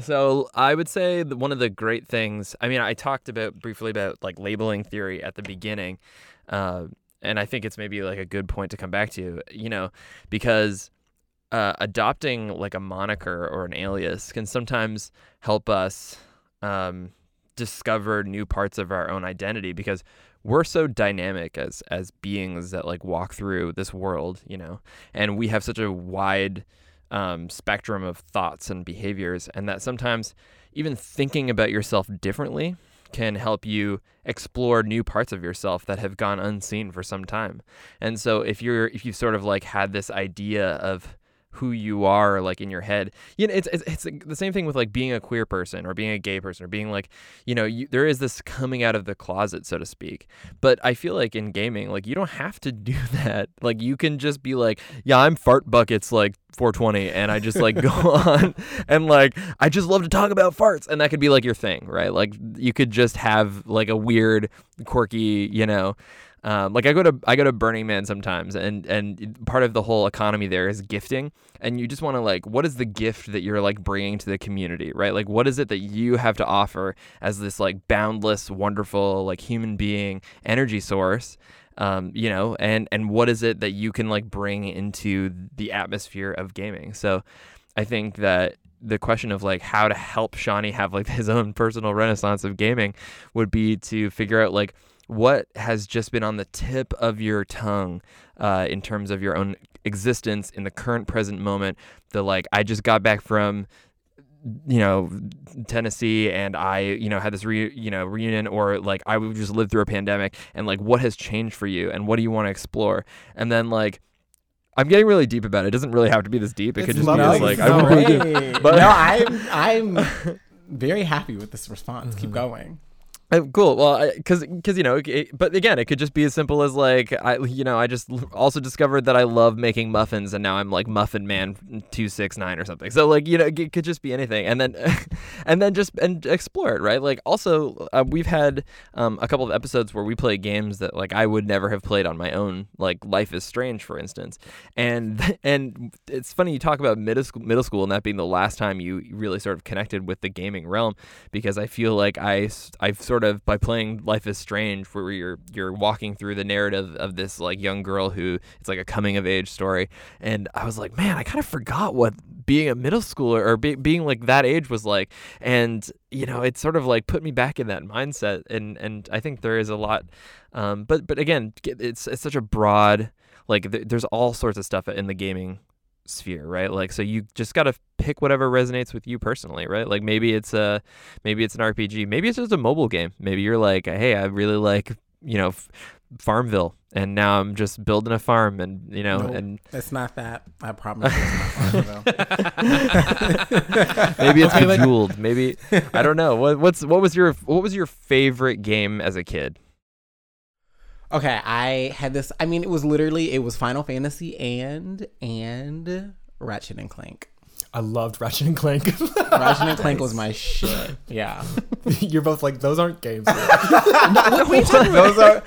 so I would say that one of the great things. I mean, I talked about briefly about like labeling theory at the beginning, uh, and I think it's maybe like a good point to come back to. You know, because uh, adopting like a moniker or an alias can sometimes help us um, discover new parts of our own identity because we're so dynamic as as beings that like walk through this world, you know, and we have such a wide um, spectrum of thoughts and behaviors, and that sometimes even thinking about yourself differently can help you explore new parts of yourself that have gone unseen for some time. And so if you're if you've sort of like had this idea of who you are like in your head. You know it's, it's it's the same thing with like being a queer person or being a gay person or being like you know you, there is this coming out of the closet so to speak. But i feel like in gaming like you don't have to do that. Like you can just be like yeah i'm fart buckets like 420 and i just like go on and like i just love to talk about farts. And that could be like your thing right? Like you could just have like a weird quirky you know um, like I go to I go to Burning Man sometimes, and and part of the whole economy there is gifting, and you just want to like, what is the gift that you're like bringing to the community, right? Like, what is it that you have to offer as this like boundless, wonderful like human being energy source, um, you know, and and what is it that you can like bring into the atmosphere of gaming? So, I think that the question of like how to help Shawnee have like his own personal renaissance of gaming would be to figure out like what has just been on the tip of your tongue uh, in terms of your own existence in the current present moment the like i just got back from you know tennessee and i you know had this re- you know reunion or like i would just lived through a pandemic and like what has changed for you and what do you want to explore and then like i'm getting really deep about it it doesn't really have to be this deep it could just be lovely. as like This i is really do. But- no, I'm I'm very happy with this response. Keep going. Uh, cool. Well, because because you know, it, but again, it could just be as simple as like I you know I just also discovered that I love making muffins, and now I'm like Muffin Man two six nine or something. So like you know, it could just be anything, and then and then just and explore it, right? Like also, uh, we've had um, a couple of episodes where we play games that like I would never have played on my own, like Life is Strange, for instance. And and it's funny you talk about middle school, middle school, and that being the last time you really sort of connected with the gaming realm, because I feel like I I've sort of by playing Life is Strange, where you're you're walking through the narrative of this like young girl who it's like a coming of age story, and I was like, man, I kind of forgot what being a middle schooler or be, being like that age was like, and you know, it sort of like put me back in that mindset, and and I think there is a lot, um, but but again, it's it's such a broad like th- there's all sorts of stuff in the gaming sphere right like so you just got to pick whatever resonates with you personally right like maybe it's a maybe it's an rpg maybe it's just a mobile game maybe you're like hey i really like you know f- farmville and now i'm just building a farm and you know Nope. and It's not that. I promise. It's not Farmville. maybe it's Okay, but- bejeweled maybe i don't know what, what's what was your what was your favorite game as a kid Okay, I had this. I mean, it was literally it was Final Fantasy and and Ratchet and Clank. I loved Ratchet and Clank. Ratchet and Clank was my shit. Yeah, You're both like those aren't games. those are.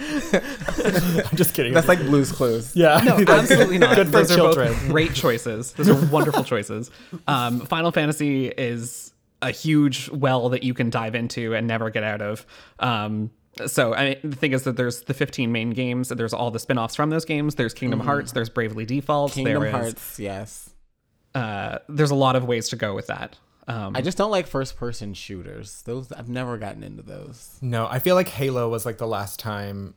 I'm just kidding. That's like Blue's Clues. yeah, No, absolutely not. Good for Those are children. both great choices. Those are wonderful choices. Um, Final Fantasy is a huge well that you can dive into and never get out of. Um, so I mean, the thing is that there's the 15 main games. There's all the spin-offs from those games. There's Kingdom Hearts. There's Bravely Default. Kingdom there is, Hearts. Yes. Uh, there's a lot of ways to go with that. Um, I just don't like first person shooters. Those I've never gotten into those. No, I feel like Halo was like the last time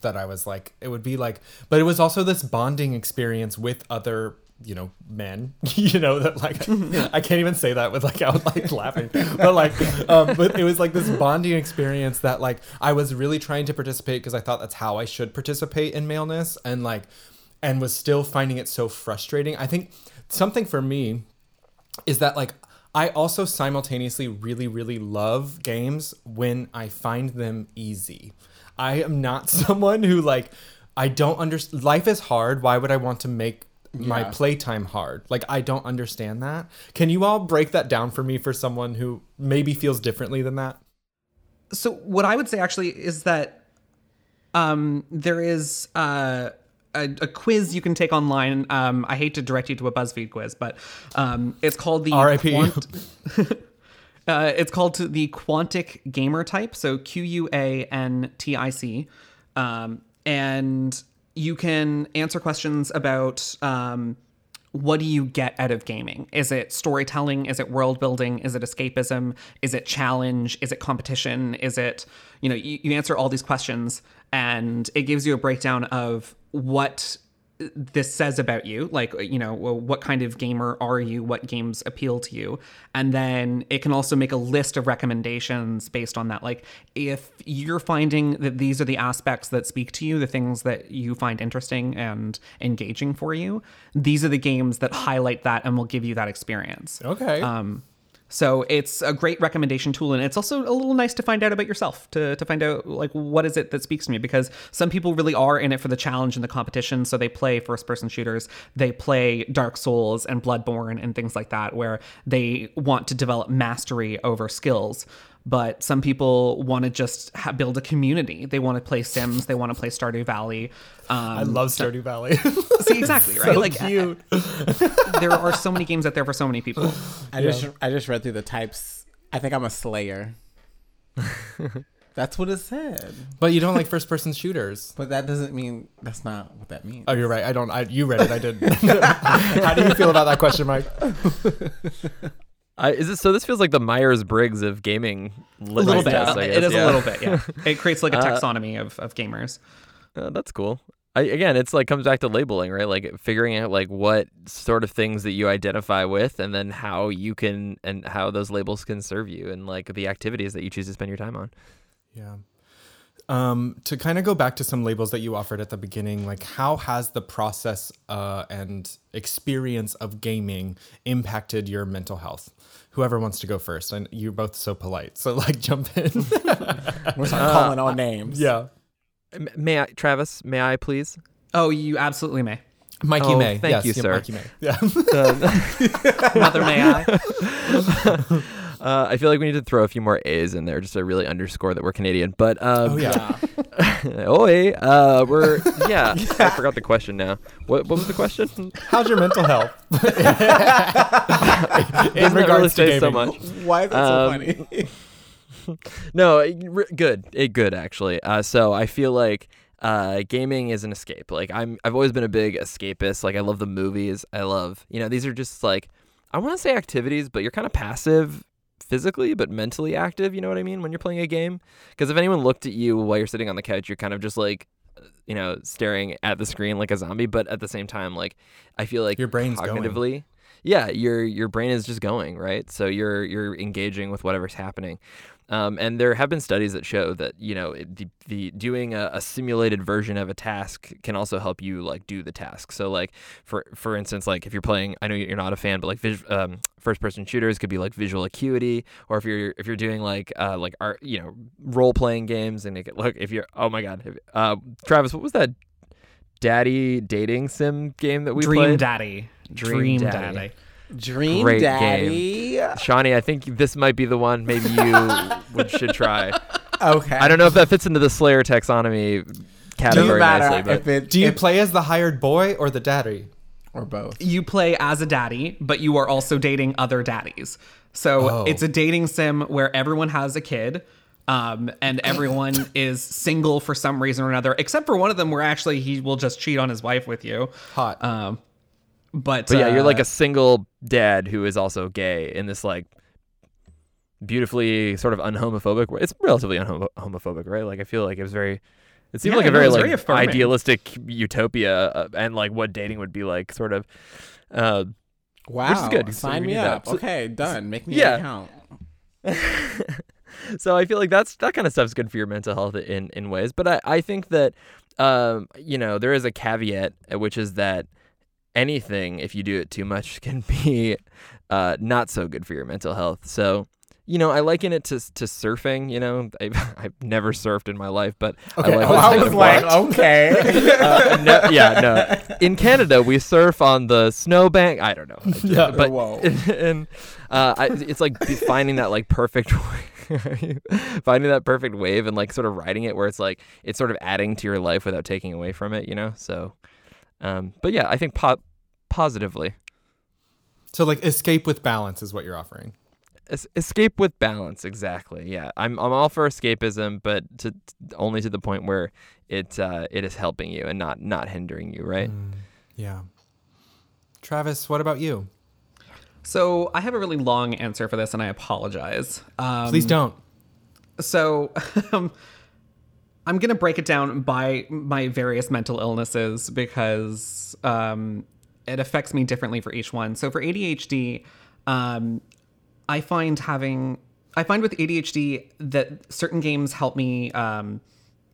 that I was like, it would be like, but it was also this bonding experience with other, you know, men, you know, that like, I can't even say that with like, out like laughing, but like, um, but it was like this bonding experience that like, I was really trying to participate because I thought that's how I should participate in maleness and like, and was still finding it so frustrating. I think something for me is that like I also simultaneously really really love games when I find them easy. I am not someone who like I don't understand life is hard. Why would I want to make my Yeah. playtime hard? Like I don't understand that. Can you all break that down for me for someone who maybe feels differently than that? so what I would say actually is that um, there is uh, a, a quiz you can take online. Um, I hate to direct you to a BuzzFeed quiz, but um, it's called the R.I.P.. uh, it's called the Quantic Gamer Type, so Q U A N T I C, um, and you can answer questions about um, what do you get out of gaming? Is it storytelling? Is it world building? Is it escapism? Is it challenge? Is it competition? Is it you know you, you answer all these questions and it gives you a breakdown of what this says about you like you know well, what kind of gamer are you? What games appeal to you? And then it can also make a list of recommendations based on that. Like if you're finding that these are the aspects that speak to you the things that you find interesting and engaging for you these are the games that highlight that and will give you that experience. Okay. um, so it's a great recommendation tool, and it's also a little nice to find out about yourself to to find out like what is it that speaks to me because some people really are in it for the challenge and the competition. So they play first person shooters, they play Dark Souls and Bloodborne and things like that, where they want to develop mastery over skills. But some people want to just ha- build a community. They want to play Sims. They want to play Stardew Valley. Um, I love Stardew Valley. see exactly right. so like cute. there are so many games out there for so many people. I just I just read through the types. I think I'm a Slayer. That's what it said. but you don't like first person shooters. But that doesn't mean that's not what that means. Oh, you're right. I don't. I, you read it. I did. How do you feel about that question, Mike? I, is it so? This feels like the Myers Briggs of gaming. A little bit. Test, guess, is yeah. a little bit. Yeah. It creates like a Uh, taxonomy of, of gamers. Uh, that's cool. I, again, it's like comes back to labeling, right? Like figuring out like what sort of things that you identify with, and then how you can and how those labels can serve you, and like the activities that you choose to spend your time on. Yeah. Um, to kind of go back to some labels that you offered at the beginning, like how has the process uh, and experience of gaming impacted your mental health? Whoever wants to go first, and you're both so polite, so like jump in. We're start calling all names. yeah, May I, Travis? May I please? Oh, you absolutely may. Mikey Oh, May. thank yes, you, yeah, sir. Mikey May. Yeah. Mother, may I? Uh, I feel like we need to throw a few more A's in there just to really underscore that we're Canadian. But um, oh yeah. Oi, uh, we're yeah. I forgot the question now. What what was the question? How's your mental health? in Doesn't it really say so much? Why is that so Um, funny? No, it- good. It good actually. Uh, so I feel like uh, gaming is an escape. Like I'm, I've always been a big escapist. Like I love the movies. I love, you know, these are just like I want to say activities, but you're kind of passive physically, but mentally active. You know what I mean when you're playing a game? Because if anyone looked at you while you're sitting on the couch, you're kind of just like. uh, You know, staring at the screen like a zombie, but at the same time, like I feel like Your brain's going. cognitively, yeah, your your brain is just going right. So you're you're engaging with whatever's happening, Um, and there have been studies that show that you know the, the doing a, a simulated version of a task can also help you like do the task. So like for for instance, like if you're playing, I know you're not a fan, but like vis- um, first person shooters could be like visual acuity, or if you're if you're doing like uh, like art, you know, role playing games, and it could, look if you're oh my god, uh, Travis, what was that daddy dating sim game that we Dream played? Daddy. Dream Dream, Daddy. Daddy. Dream Great Daddy. Shawnee, I think this might be the one. Maybe you would, should try. Okay. I don't know if that fits into the Slayer taxonomy Doesn't category matter nicely, but if it Do you if- play as the hired boy or the daddy? or both. You play as a daddy, but you are also dating other daddies. So Oh. it's a dating sim where everyone has a kid. Um, and everyone is single for some reason or another, except for one of them where actually he will just cheat on his wife with you. Hot. Um, but, but yeah, you're like uh, a single dad who is also gay in this like beautifully sort of unhomophobic. way. It's relatively unhomophobic, right? Like I feel like it was very. It seemed Yeah, like a very like very idealistic utopia uh, and like what dating would be like, sort of. Uh, Wow. good. Sign we me up. So- okay, done. Make me Yeah. an account. so I feel like that's that kind of stuff's good for your mental health in in ways. But I I think that um you know there is a caveat uh, which is that anything if you do it too much can be uh not so good for your mental health. So you know, I liken it to to surfing. You know, I've, I've never surfed in my life, but Okay, I like oh, I was like, watch. okay. Uh, no, yeah, no. In Canada, we surf on the snowbank. I don't know. Yeah, but whoa. and uh, I, it's like finding that like perfect, finding that perfect wave and like sort of riding it where it's like it's sort of adding to your life without taking away from it. You know. So, um, but yeah, I think po- positively so like escape with balance is what you're offering. Es- escape with balance. Exactly. Yeah, I'm I'm all for escapism, but to only to the point where it uh, it is helping you and not not hindering you. Right. Yeah. Travis, what about you? So I have a really long answer for this, and I apologize. Um, Please don't. So um, I'm to break it down by my various mental illnesses because um, it affects me differently for each one. So for ADHD, um, I find having I find with ADHD that certain games help me um,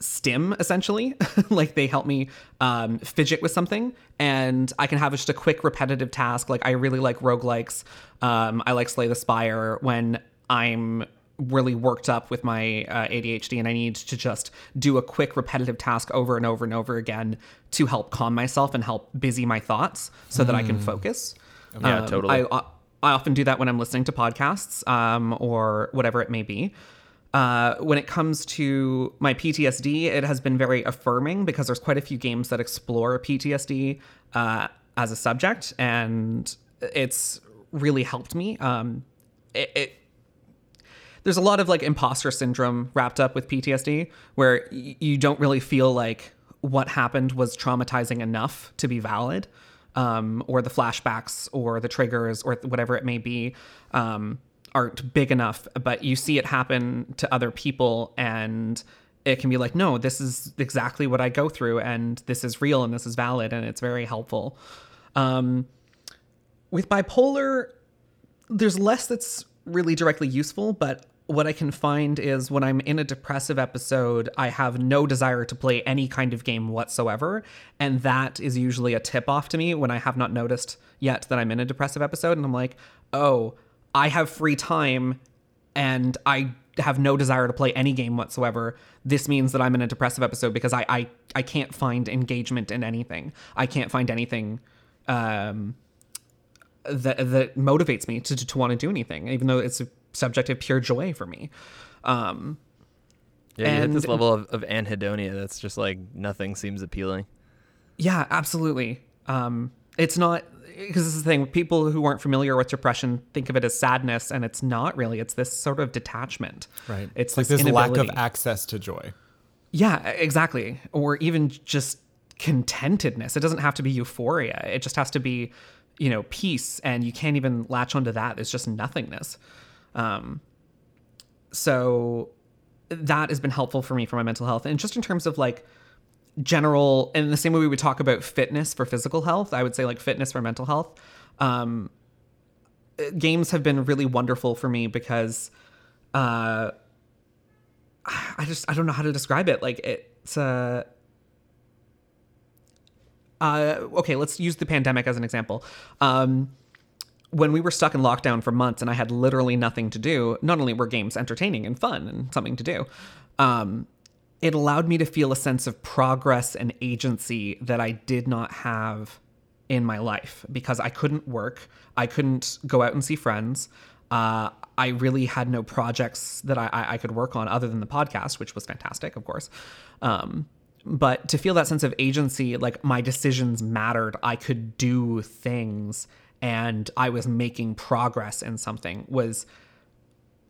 stim essentially. Like they help me um, fidget with something and i can have just a quick repetitive task. Like i really like roguelikes. Um, i like slay the spire when i'm really worked up with my uh, adhd and i need to just do a quick repetitive task over and over and over again to help calm myself and help busy my thoughts so that i can focus Yeah, Um, totally. I, I often do that when I'm listening to podcasts um, or whatever it may be. Uh, when it comes to my PTSD, it has been very affirming because there's quite a few games that explore PTSD uh, as a subject, and it's really helped me. Um, it, it there's a lot of like imposter syndrome wrapped up with PTSD where y- you don't really feel like what happened was traumatizing enough to be valid, um, or the flashbacks or the triggers or whatever it may be um, aren't big enough. But you see it happen to other people, and it can be like, no, this is exactly what I go through, and this is real, and this is valid, and it's very helpful. Um, with bipolar, there's less that's really directly useful, but what I can find is when I'm in a depressive episode, I have no desire to play any kind of game whatsoever. And that is usually a tip off to me when I have not noticed yet that I'm in a depressive episode. And I'm like, oh, I have free time and I have no desire to play any game whatsoever. This means that I'm in a depressive episode because I I, I can't find engagement in anything. I can't find anything um, that that motivates me to to, to want to do anything, even though it's subject of pure joy for me. Um, Yeah, you hit this level of, of anhedonia that's just like nothing seems appealing. yeah, absolutely. Um, it's not because this is the thing. People who aren't familiar with depression think of it as sadness, and it's not really. It's this sort of detachment. Right. It's like this this lack of access to joy. Yeah, exactly. Or even just contentedness. It doesn't have to be euphoria. It just has to be, you know, peace. And you can't even latch onto that. It's just nothingness. Um, so that has been helpful for me for my mental health. And just in terms of like general, in the same way we would talk about fitness for physical health, I would say like fitness for mental health. Um, games have been really wonderful for me because uh, I just I don't know how to describe it. Like it's uh uh okay, let's use the pandemic as an example. Um when we were stuck in lockdown for months and I had literally nothing to do, not only were games entertaining and fun and something to do, um, it allowed me to feel a sense of progress and agency that I did not have in my life because I couldn't work, I couldn't go out and see friends. Uh, I really had no projects that I, I could work on other than the podcast, which was fantastic, of course. Um, but to feel that sense of agency, like my decisions mattered, I could do things and I was making progress in something was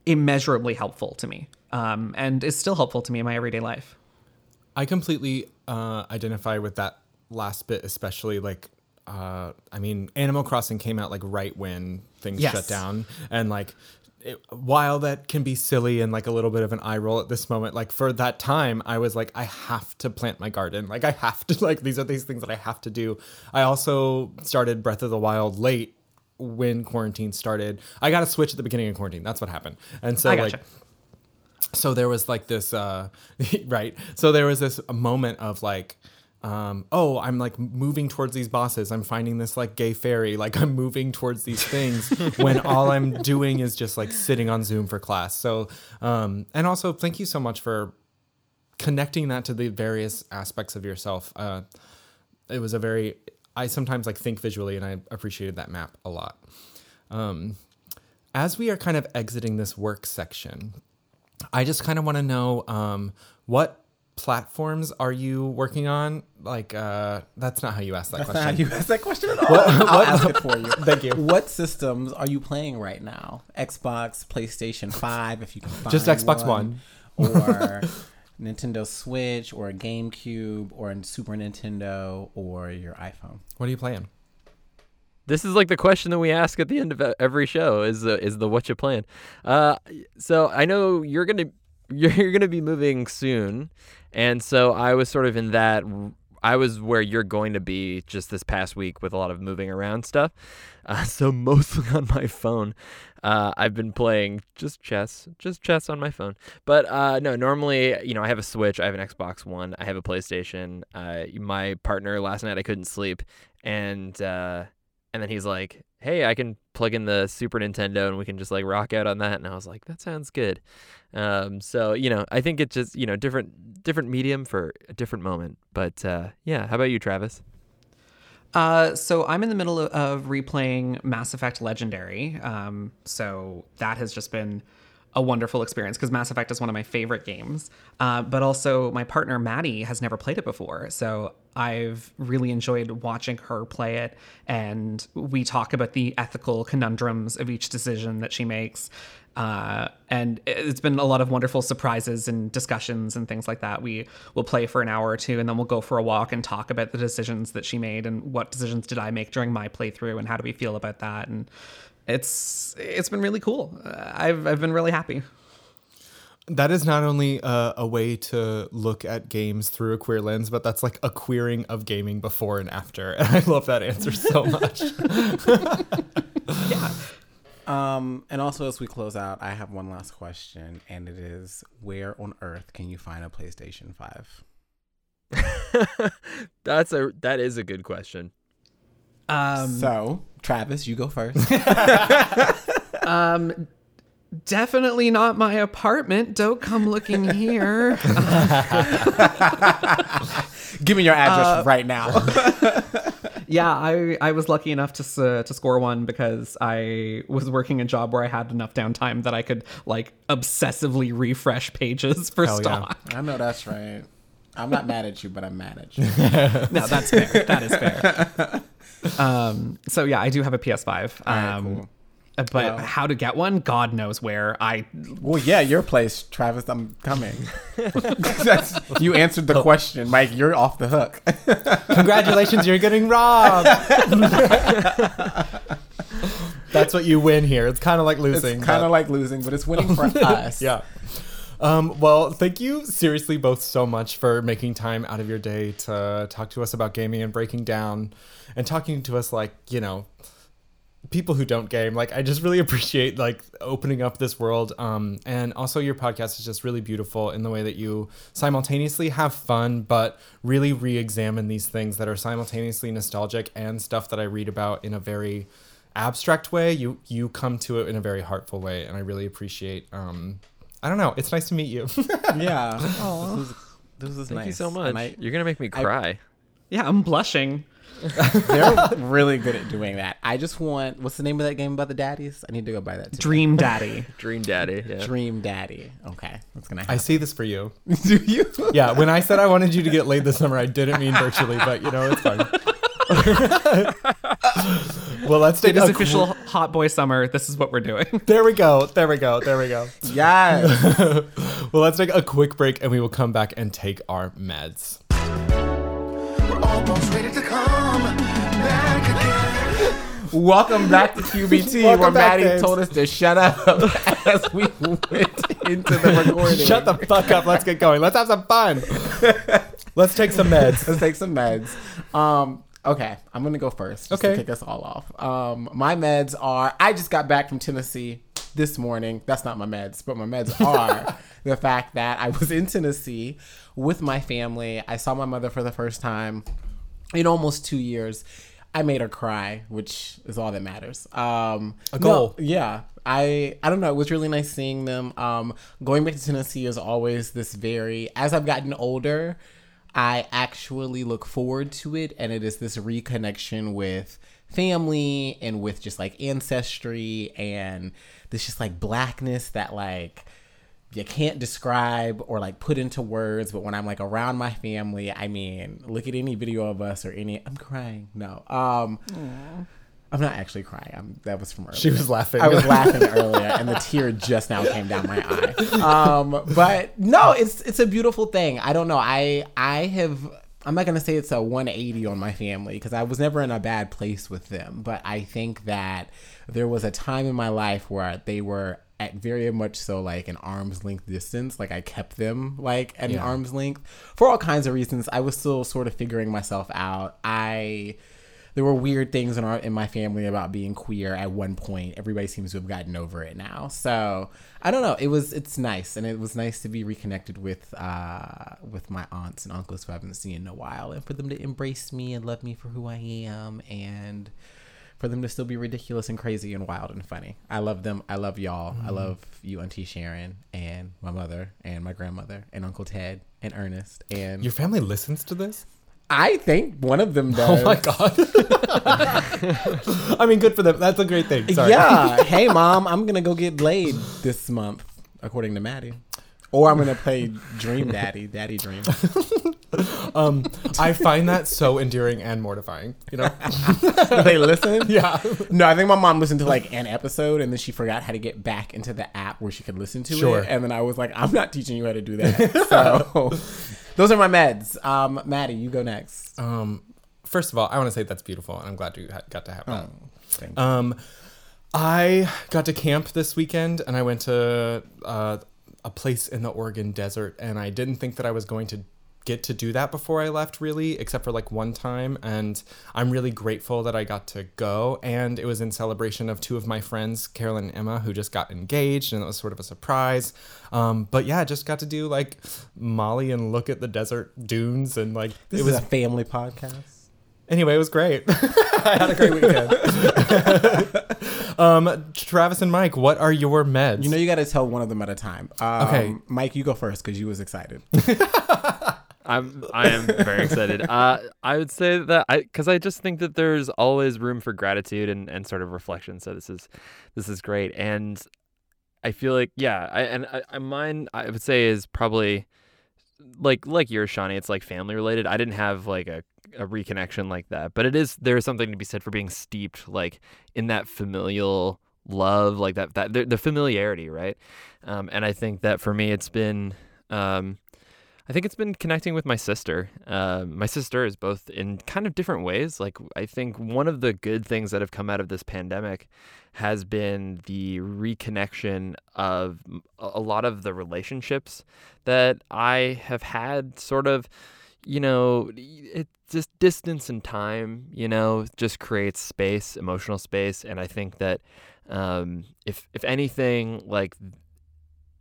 immeasurably helpful to me um, and is still helpful to me in my everyday life. I completely uh, identify with that last bit, especially like, uh, I mean, Animal Crossing came out like right when things Yes. shut down, and like, it, while that can be silly and like a little bit of an eye roll at this moment, like for that time, I was like, I have to plant my garden. Like, I have to like these are these things that I have to do. I also started Breath of the Wild late when quarantine started. I got a Switch at the beginning of quarantine. That's what happened, and so I like so there was like this uh right so there was this moment of like um oh i'm like moving towards these bosses. I'm finding this like gay fairy. Like i'm moving towards these things when all i'm doing is just like sitting on zoom for class. So um and also thank you so much for connecting that to the various aspects of yourself. Uh it was a very i sometimes like think visually and i appreciated that map a lot. Um as we are kind of exiting this work section I just kind of want to know um, what platforms are you working on? Like, uh, that's not how you ask that That's not question. how you ask that question at all. I'll ask it for you. Thank you. What systems are you playing right now? Xbox, PlayStation 5, if you can find Just Xbox One. Or Nintendo Switch, or a GameCube, or a Super Nintendo, or your iPhone. What are you playing? This is like the question that we ask at the end of every show is the is the what you plan. Uh, so I know you're gonna you're, you're gonna be moving soon, and so I was sort of in that. I was where you're going to be just this past week with a lot of moving around stuff. Uh, so mostly on my phone, uh, I've been playing just chess, just chess on my phone. But uh, no, normally you know I have a Switch, I have an Xbox One, I have a PlayStation. Uh, my partner last night I couldn't sleep, and uh, and then he's like, "Hey, I can plug in the Super Nintendo and we can just like rock out on that." And I was like, "That sounds good." Um, so you know, I think it's just you know different different medium for a different moment. But uh, yeah, how about you, Travis? Uh, so I'm in the middle of, of replaying Mass Effect Legendary. Um, so that has just been a wonderful experience because Mass Effect is one of my favorite games. Uh, but also my partner Maddie has never played it before, so I've really enjoyed watching her play it, and we talk about the ethical conundrums of each decision that she makes. Uh, and it's been a lot of wonderful surprises and discussions and things like that. We will play for an hour or two, and then we'll go for a walk and talk about the decisions that she made and what decisions did I make during my playthrough and how do we feel about that. And it's it's been really cool. Uh, I've I've been really happy. That is not only uh, a way to look at games through a queer lens, but that's like a queering of gaming before and after. And I love that answer so much. Yeah. Um, and also, as we close out, I have one last question, and it is where on earth can you find a PlayStation 5? That's a that is a good question. Um, So, Travis, you go first. um, definitely not my apartment. Don't come looking here. Give me your address right now. Yeah, I I was lucky enough to s- to score one because I was working a job where I had enough downtime that I could like obsessively refresh pages for Hell yeah. stock. I know that's right. I'm not mad at you, but I'm mad at you. No, that's fair. That is fair. Um, so yeah, I do have a PS5. right, Um, cool. but Well- how to get one? God knows where. I Well, yeah, your place, Travis. I'm coming. That's- you answered the question, Mike. You're off the hook. Congratulations, you're getting robbed. that's what you win here. It's kind of like It's losing. kind but- of like losing, but it's winning for us. yeah. Um, well, thank you seriously both so much for making time out of your day to talk to us about gaming and breaking down and talking to us like, you know, people who don't game. Like I just really appreciate like opening up this world. Um, and also your podcast is just really beautiful in the way that you simultaneously have fun, but really re-examine these things that are simultaneously nostalgic and stuff that I read about in a very abstract way. You you come to it in a very heartful way, and I really appreciate. Um, I don't know. It's nice to meet you. Yeah. This was, this was Thank nice. you so much. I- You're gonna make me cry. Yeah, I'm blushing. they're really good at doing that. I just want what's the name of that game about the daddies? I need to go buy that. Today. Dream Daddy. Dream Daddy. Yeah. Dream Daddy. Okay, that's gonna I see this for you. Do you? Yeah, when I said I wanted you to get laid this summer, I didn't mean virtually, but you know it's fine. well, let's take It is a official hot boy summer. This is what we're doing. There we go. There we go. There we go. Yes. Well, let's take a quick break and we will come back and take our meds. We're almost ready to come back again. Welcome back to QBT, Welcome where back, Maddie James. told us to shut up as we went into the recording. Shut the fuck up. Let's get going. Let's have some fun. Let's take some meds. Let's take some meds. Um, okay, I'm gonna go first. Just Okay. To kick us all off. Um, my meds are. I just got back from Tennessee this morning. That's not my meds, but my meds are the fact that I was in Tennessee with my family. I saw my mother for the first time in almost two years. I made her cry, which is all that matters. Um, A goal. no, yeah. I I don't know. It was really nice seeing them. Um, going back to Tennessee is always this very. As I've gotten older, I actually look forward to it, and it is this reconnection with family and with just like ancestry and this just like blackness that like you can't describe or like put into words but when i'm like around my family i mean look at any video of us or any i'm crying no um i'm not actually crying. I'm that was from earlier She was laughing. i was laughing earlier and the tear just now came down my eye. Um but no it's it's a beautiful thing. I don't know. I i have i'm not gonna say it's a 180 on my family because i was never in a bad place with them. But i think that there was a time in my life where they were at very much so like an arm's length distance. Like i kept them like at an arm's length for all kinds of reasons. I was still sort of figuring myself out. I there were weird things in our in my family about being queer at one point. Everybody seems to have gotten over it now. So I don't know. It was it's nice, and it was nice to be reconnected with uh with my aunts and uncles who I haven't seen in a while, and for them to embrace me and love me for who I am, and for them to still be ridiculous and crazy and wild and funny. I love them. I love y'all. I love you, Auntie Sharon, and my mother, and my grandmother, and Uncle Ted, and Ernest, and Your family listens to this? I think one of them does. Oh my god. I mean, good for them. That's a great thing. Sorry. Yeah. hey, mom, I'm gonna go get laid this month, according to Maddie. Or I'm gonna play Dream Daddy, Daddy Dream. Um, I find that so endearing and mortifying. You know? Do they listen? yeah. No, I think my mom listened to like an episode and then she forgot how to get back into the app where she could listen to Sure. it. And then I was like, I'm not teaching you how to do that. So those are my meds. Um, Maddie, you go next. Um, first of all, I want to say that's beautiful, and I'm glad you ha- got to have that. Thank you. Um, I got to camp this weekend, and I went to uh, a place in the Oregon desert, and I didn't think that I was going to get to do that before I left, really, except for like one time. And I'm really grateful that I got to go. And it was in celebration of two of my friends, Carolyn and Emma, who just got engaged, and it was sort of a surprise. Um, but yeah, just got to do like Molly and look at the desert dunes, and like This it was a family podcast. Anyway, it was great. I had a great weekend. um, Travis and Mike, what are your meds? You know, you got to tell one of them at a time. Um, Okay. Mike, you go first because you was excited. I'm I am very excited. Uh, I would say that I because I just think that there's always room for gratitude and, and sort of reflection. So this is this is great, and I feel like yeah, I and I, I mine I would say is probably like like yours, Shawnee. It's like family related. I didn't have like a a reconnection like that, but it is there is something to be said for being steeped like in that familial love, like that that the, the familiarity, right? Um, and I think that for me, it's been. Um, I think it's been connecting with my sister. Um, my sister is both in kind of different ways. Like, I think one of the good things that have come out of this pandemic has been the reconnection of a lot of the relationships that I have had sort of, you know, it, just distance and time, you know, just creates space, emotional space, and I think that um, if if anything, like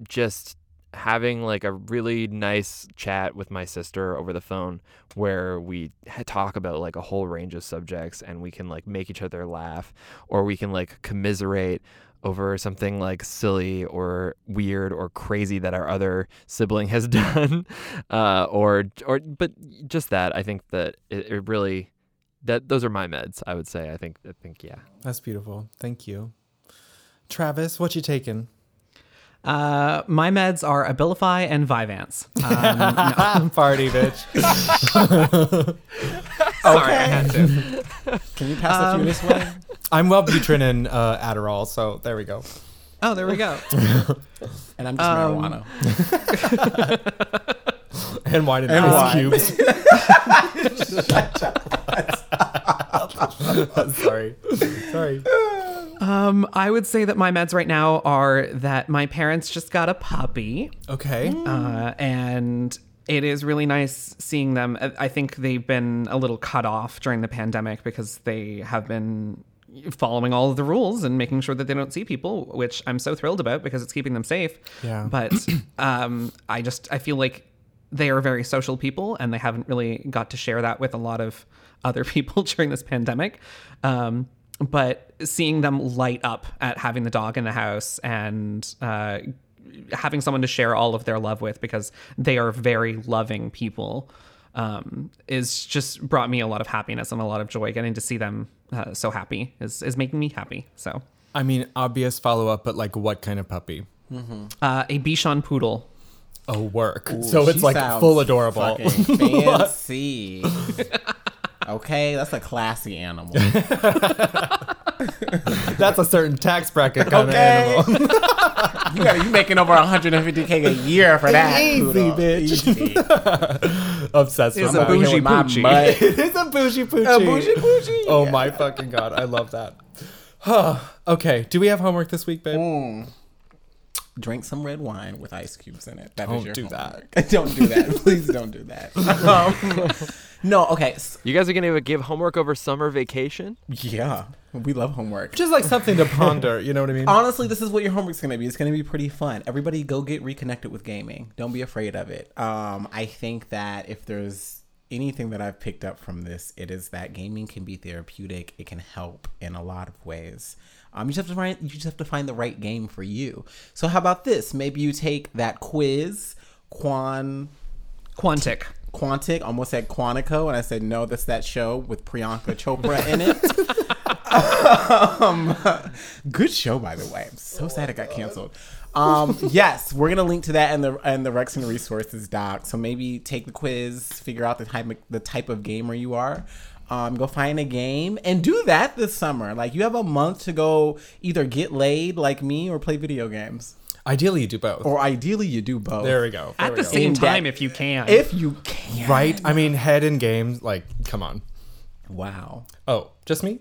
just having like a really nice chat with my sister over the phone where we talk about like a whole range of subjects and we can like make each other laugh or we can like commiserate over something like silly or weird or crazy that our other sibling has done uh, or or but just that i think that it, it really that those are my meds i would say i think i think yeah That's beautiful. Thank you. Travis, what you taking? Uh, my meds are Abilify and Vyvanse. Um, Party, bitch. Sorry, I had to. Can you pass a few this way? I'm Wellbutrin and uh, Adderall, so there we go. Oh, there we go. And I'm just marijuana. And wine and, And ice wine. cubes. Sorry. Sorry. Um, I would say that my meds right now are that my parents just got a puppy. Okay. uh, and it is really nice seeing them. I- I think they've been a little cut off during the pandemic because they have been following all of the rules and making sure that they don't see people, which I'm so thrilled about because it's keeping them safe. Yeah. But um, I just I feel like they are very social people and they haven't really got to share that with a lot of other people during this pandemic. Um, but seeing them light up at having the dog in the house and uh, having someone to share all of their love with because they are very loving people um, is just brought me a lot of happiness and a lot of joy. Getting to see them uh, so happy is, is making me happy. So, I mean, obvious follow up, but like what kind of puppy? uh, a Bichon poodle. Oh, work. Ooh, so it's like full adorable. Fancy. okay, that's a classy animal. That's a certain tax bracket kind Okay. of animal. You got you making over 150k a year for that. Easy, poodle. bitch. Easy. Obsessed Is with a that. Bougie with my poochie. it is a bougie poochie. A bougie poochie, Oh yeah. my fucking god, I love that. okay, do we have homework this week, babe? Mm. Drink some red wine with ice cubes in it. That is Don't your do homework. don't do that. Please don't do that. Um, no, okay. s- you guys are gonna give homework over summer vacation Yeah, we love homework. Just like something to ponder, you know what I mean? Honestly, this is what your homework's gonna be. It's gonna be pretty fun. Everybody, go get reconnected with gaming. Don't be afraid of it. Um, I think that if there's anything that I've picked up from this, it is that gaming can be therapeutic. It can help in a lot of ways. Um, you just have to find you just have to find the right game for you. So how about this? Maybe you take that quiz, Quan Quantic. Quantic, almost said Quantico, and I said no, that's that show with Priyanka Chopra in it. um, good show, by the way. I'm so sad it got canceled. Um, yes, we're gonna link to that in the in the Rex and Resources doc. So maybe take the quiz, figure out the type of, the type of gamer you are. Um, go find a game and do that this summer. Like you have a month to go either get laid like me or play video games, Ideally, you do both. or ideally you do both. there we go. There At we the go. same In time, depth. if you can. if you can. Right? I mean, head in games, like, come on. Wow. Oh, just me?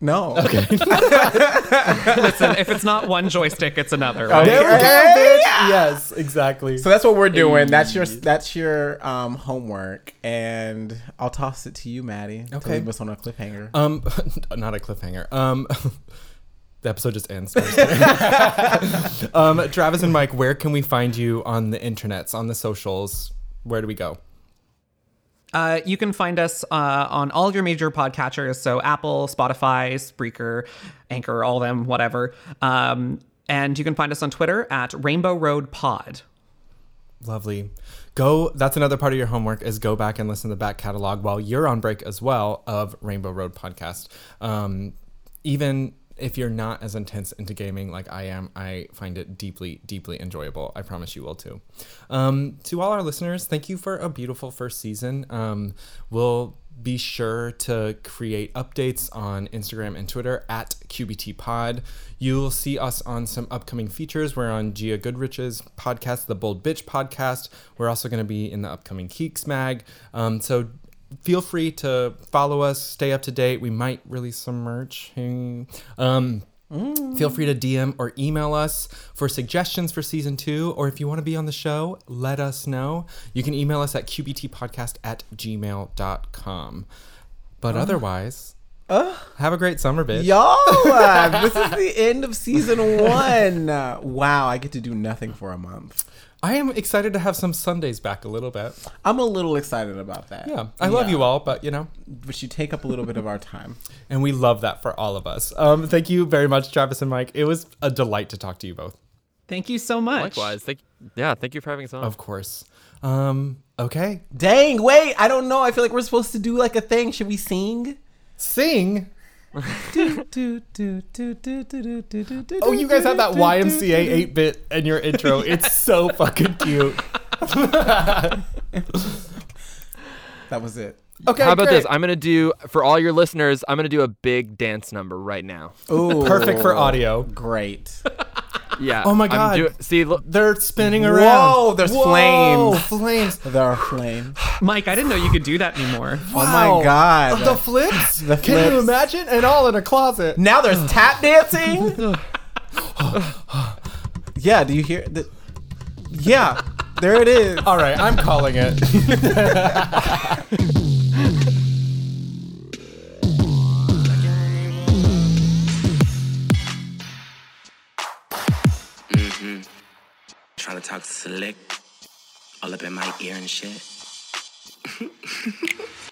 No. Okay. Listen, if it's not one joystick, it's another. right? There we go, Yes, exactly. So that's what we're doing. That's your that's your um, homework, and I'll toss it to you, Maddie. To Okay. leave us on a cliffhanger. Um, not a cliffhanger. Um, the episode just ends. I'm just kidding. um, Travis and Mike, where can we find you on the internets, on the socials? Where do we go? Uh, you can find us uh, on all your major podcatchers, so Apple, Spotify, Spreaker, Anchor, all them, whatever. Um, and you can find us on Twitter at Rainbow Road Pod. Lovely. Go. That's another part of your homework is go back and listen to the back catalog while you're on break as well of Rainbow Road podcast. Um, even if you're not as intense into gaming like I am, I find it deeply, deeply enjoyable. I promise you will too. Um, to all our listeners, thank you for a beautiful first season. Um, we'll be sure to create updates on Instagram and Twitter at QBT Pod. You'll see us on some upcoming features. We're on Gia Goodrich's podcast, the Bold Bitch podcast. We're also going to be in the upcoming Keeks mag. Um, so feel free to follow us, stay up to date. We might release some merch. Um, Feel free to DM or email us for suggestions for season two, or if you want to be on the show, let us know. You can email us at qbtpodcast at gmail.com. But otherwise, have a great summer, bitch. Y'all, uh, this is the end of season one. Uh, wow, I get to do nothing for a month. I am excited to have some Sundays back a little bit. I'm a little excited about that. Yeah, I love you all, but you know, But you take up a little bit of our time. and we love that for all of us. Um, thank you very much, Travis and Mike. It was a delight to talk to you both. Thank you so much. Likewise. Thank, yeah, thank you for having us on. Of course. Um, okay. Dang, wait, I don't know. I feel like we're supposed to do like a thing. Should we sing? Sing oh, you guys have that YMCA 8 bit in your intro. It's so fucking cute. that was it. Okay. How about great. this? I'm gonna do for all your listeners. I'm gonna do a big dance number right now. Ooh, perfect for audio. Great. Yeah. Oh my God. do- see, look, They're spinning around. Whoa, around. there's Whoa, flames. flames. There are flames. Mike, I didn't know you could do that anymore. Oh my god. The flips? The flips. Can you imagine? And all in a closet. now there's tap dancing. yeah, do you hear the Yeah, there it is. All right, I'm calling it. Trying to talk slick all up in my ear and shit.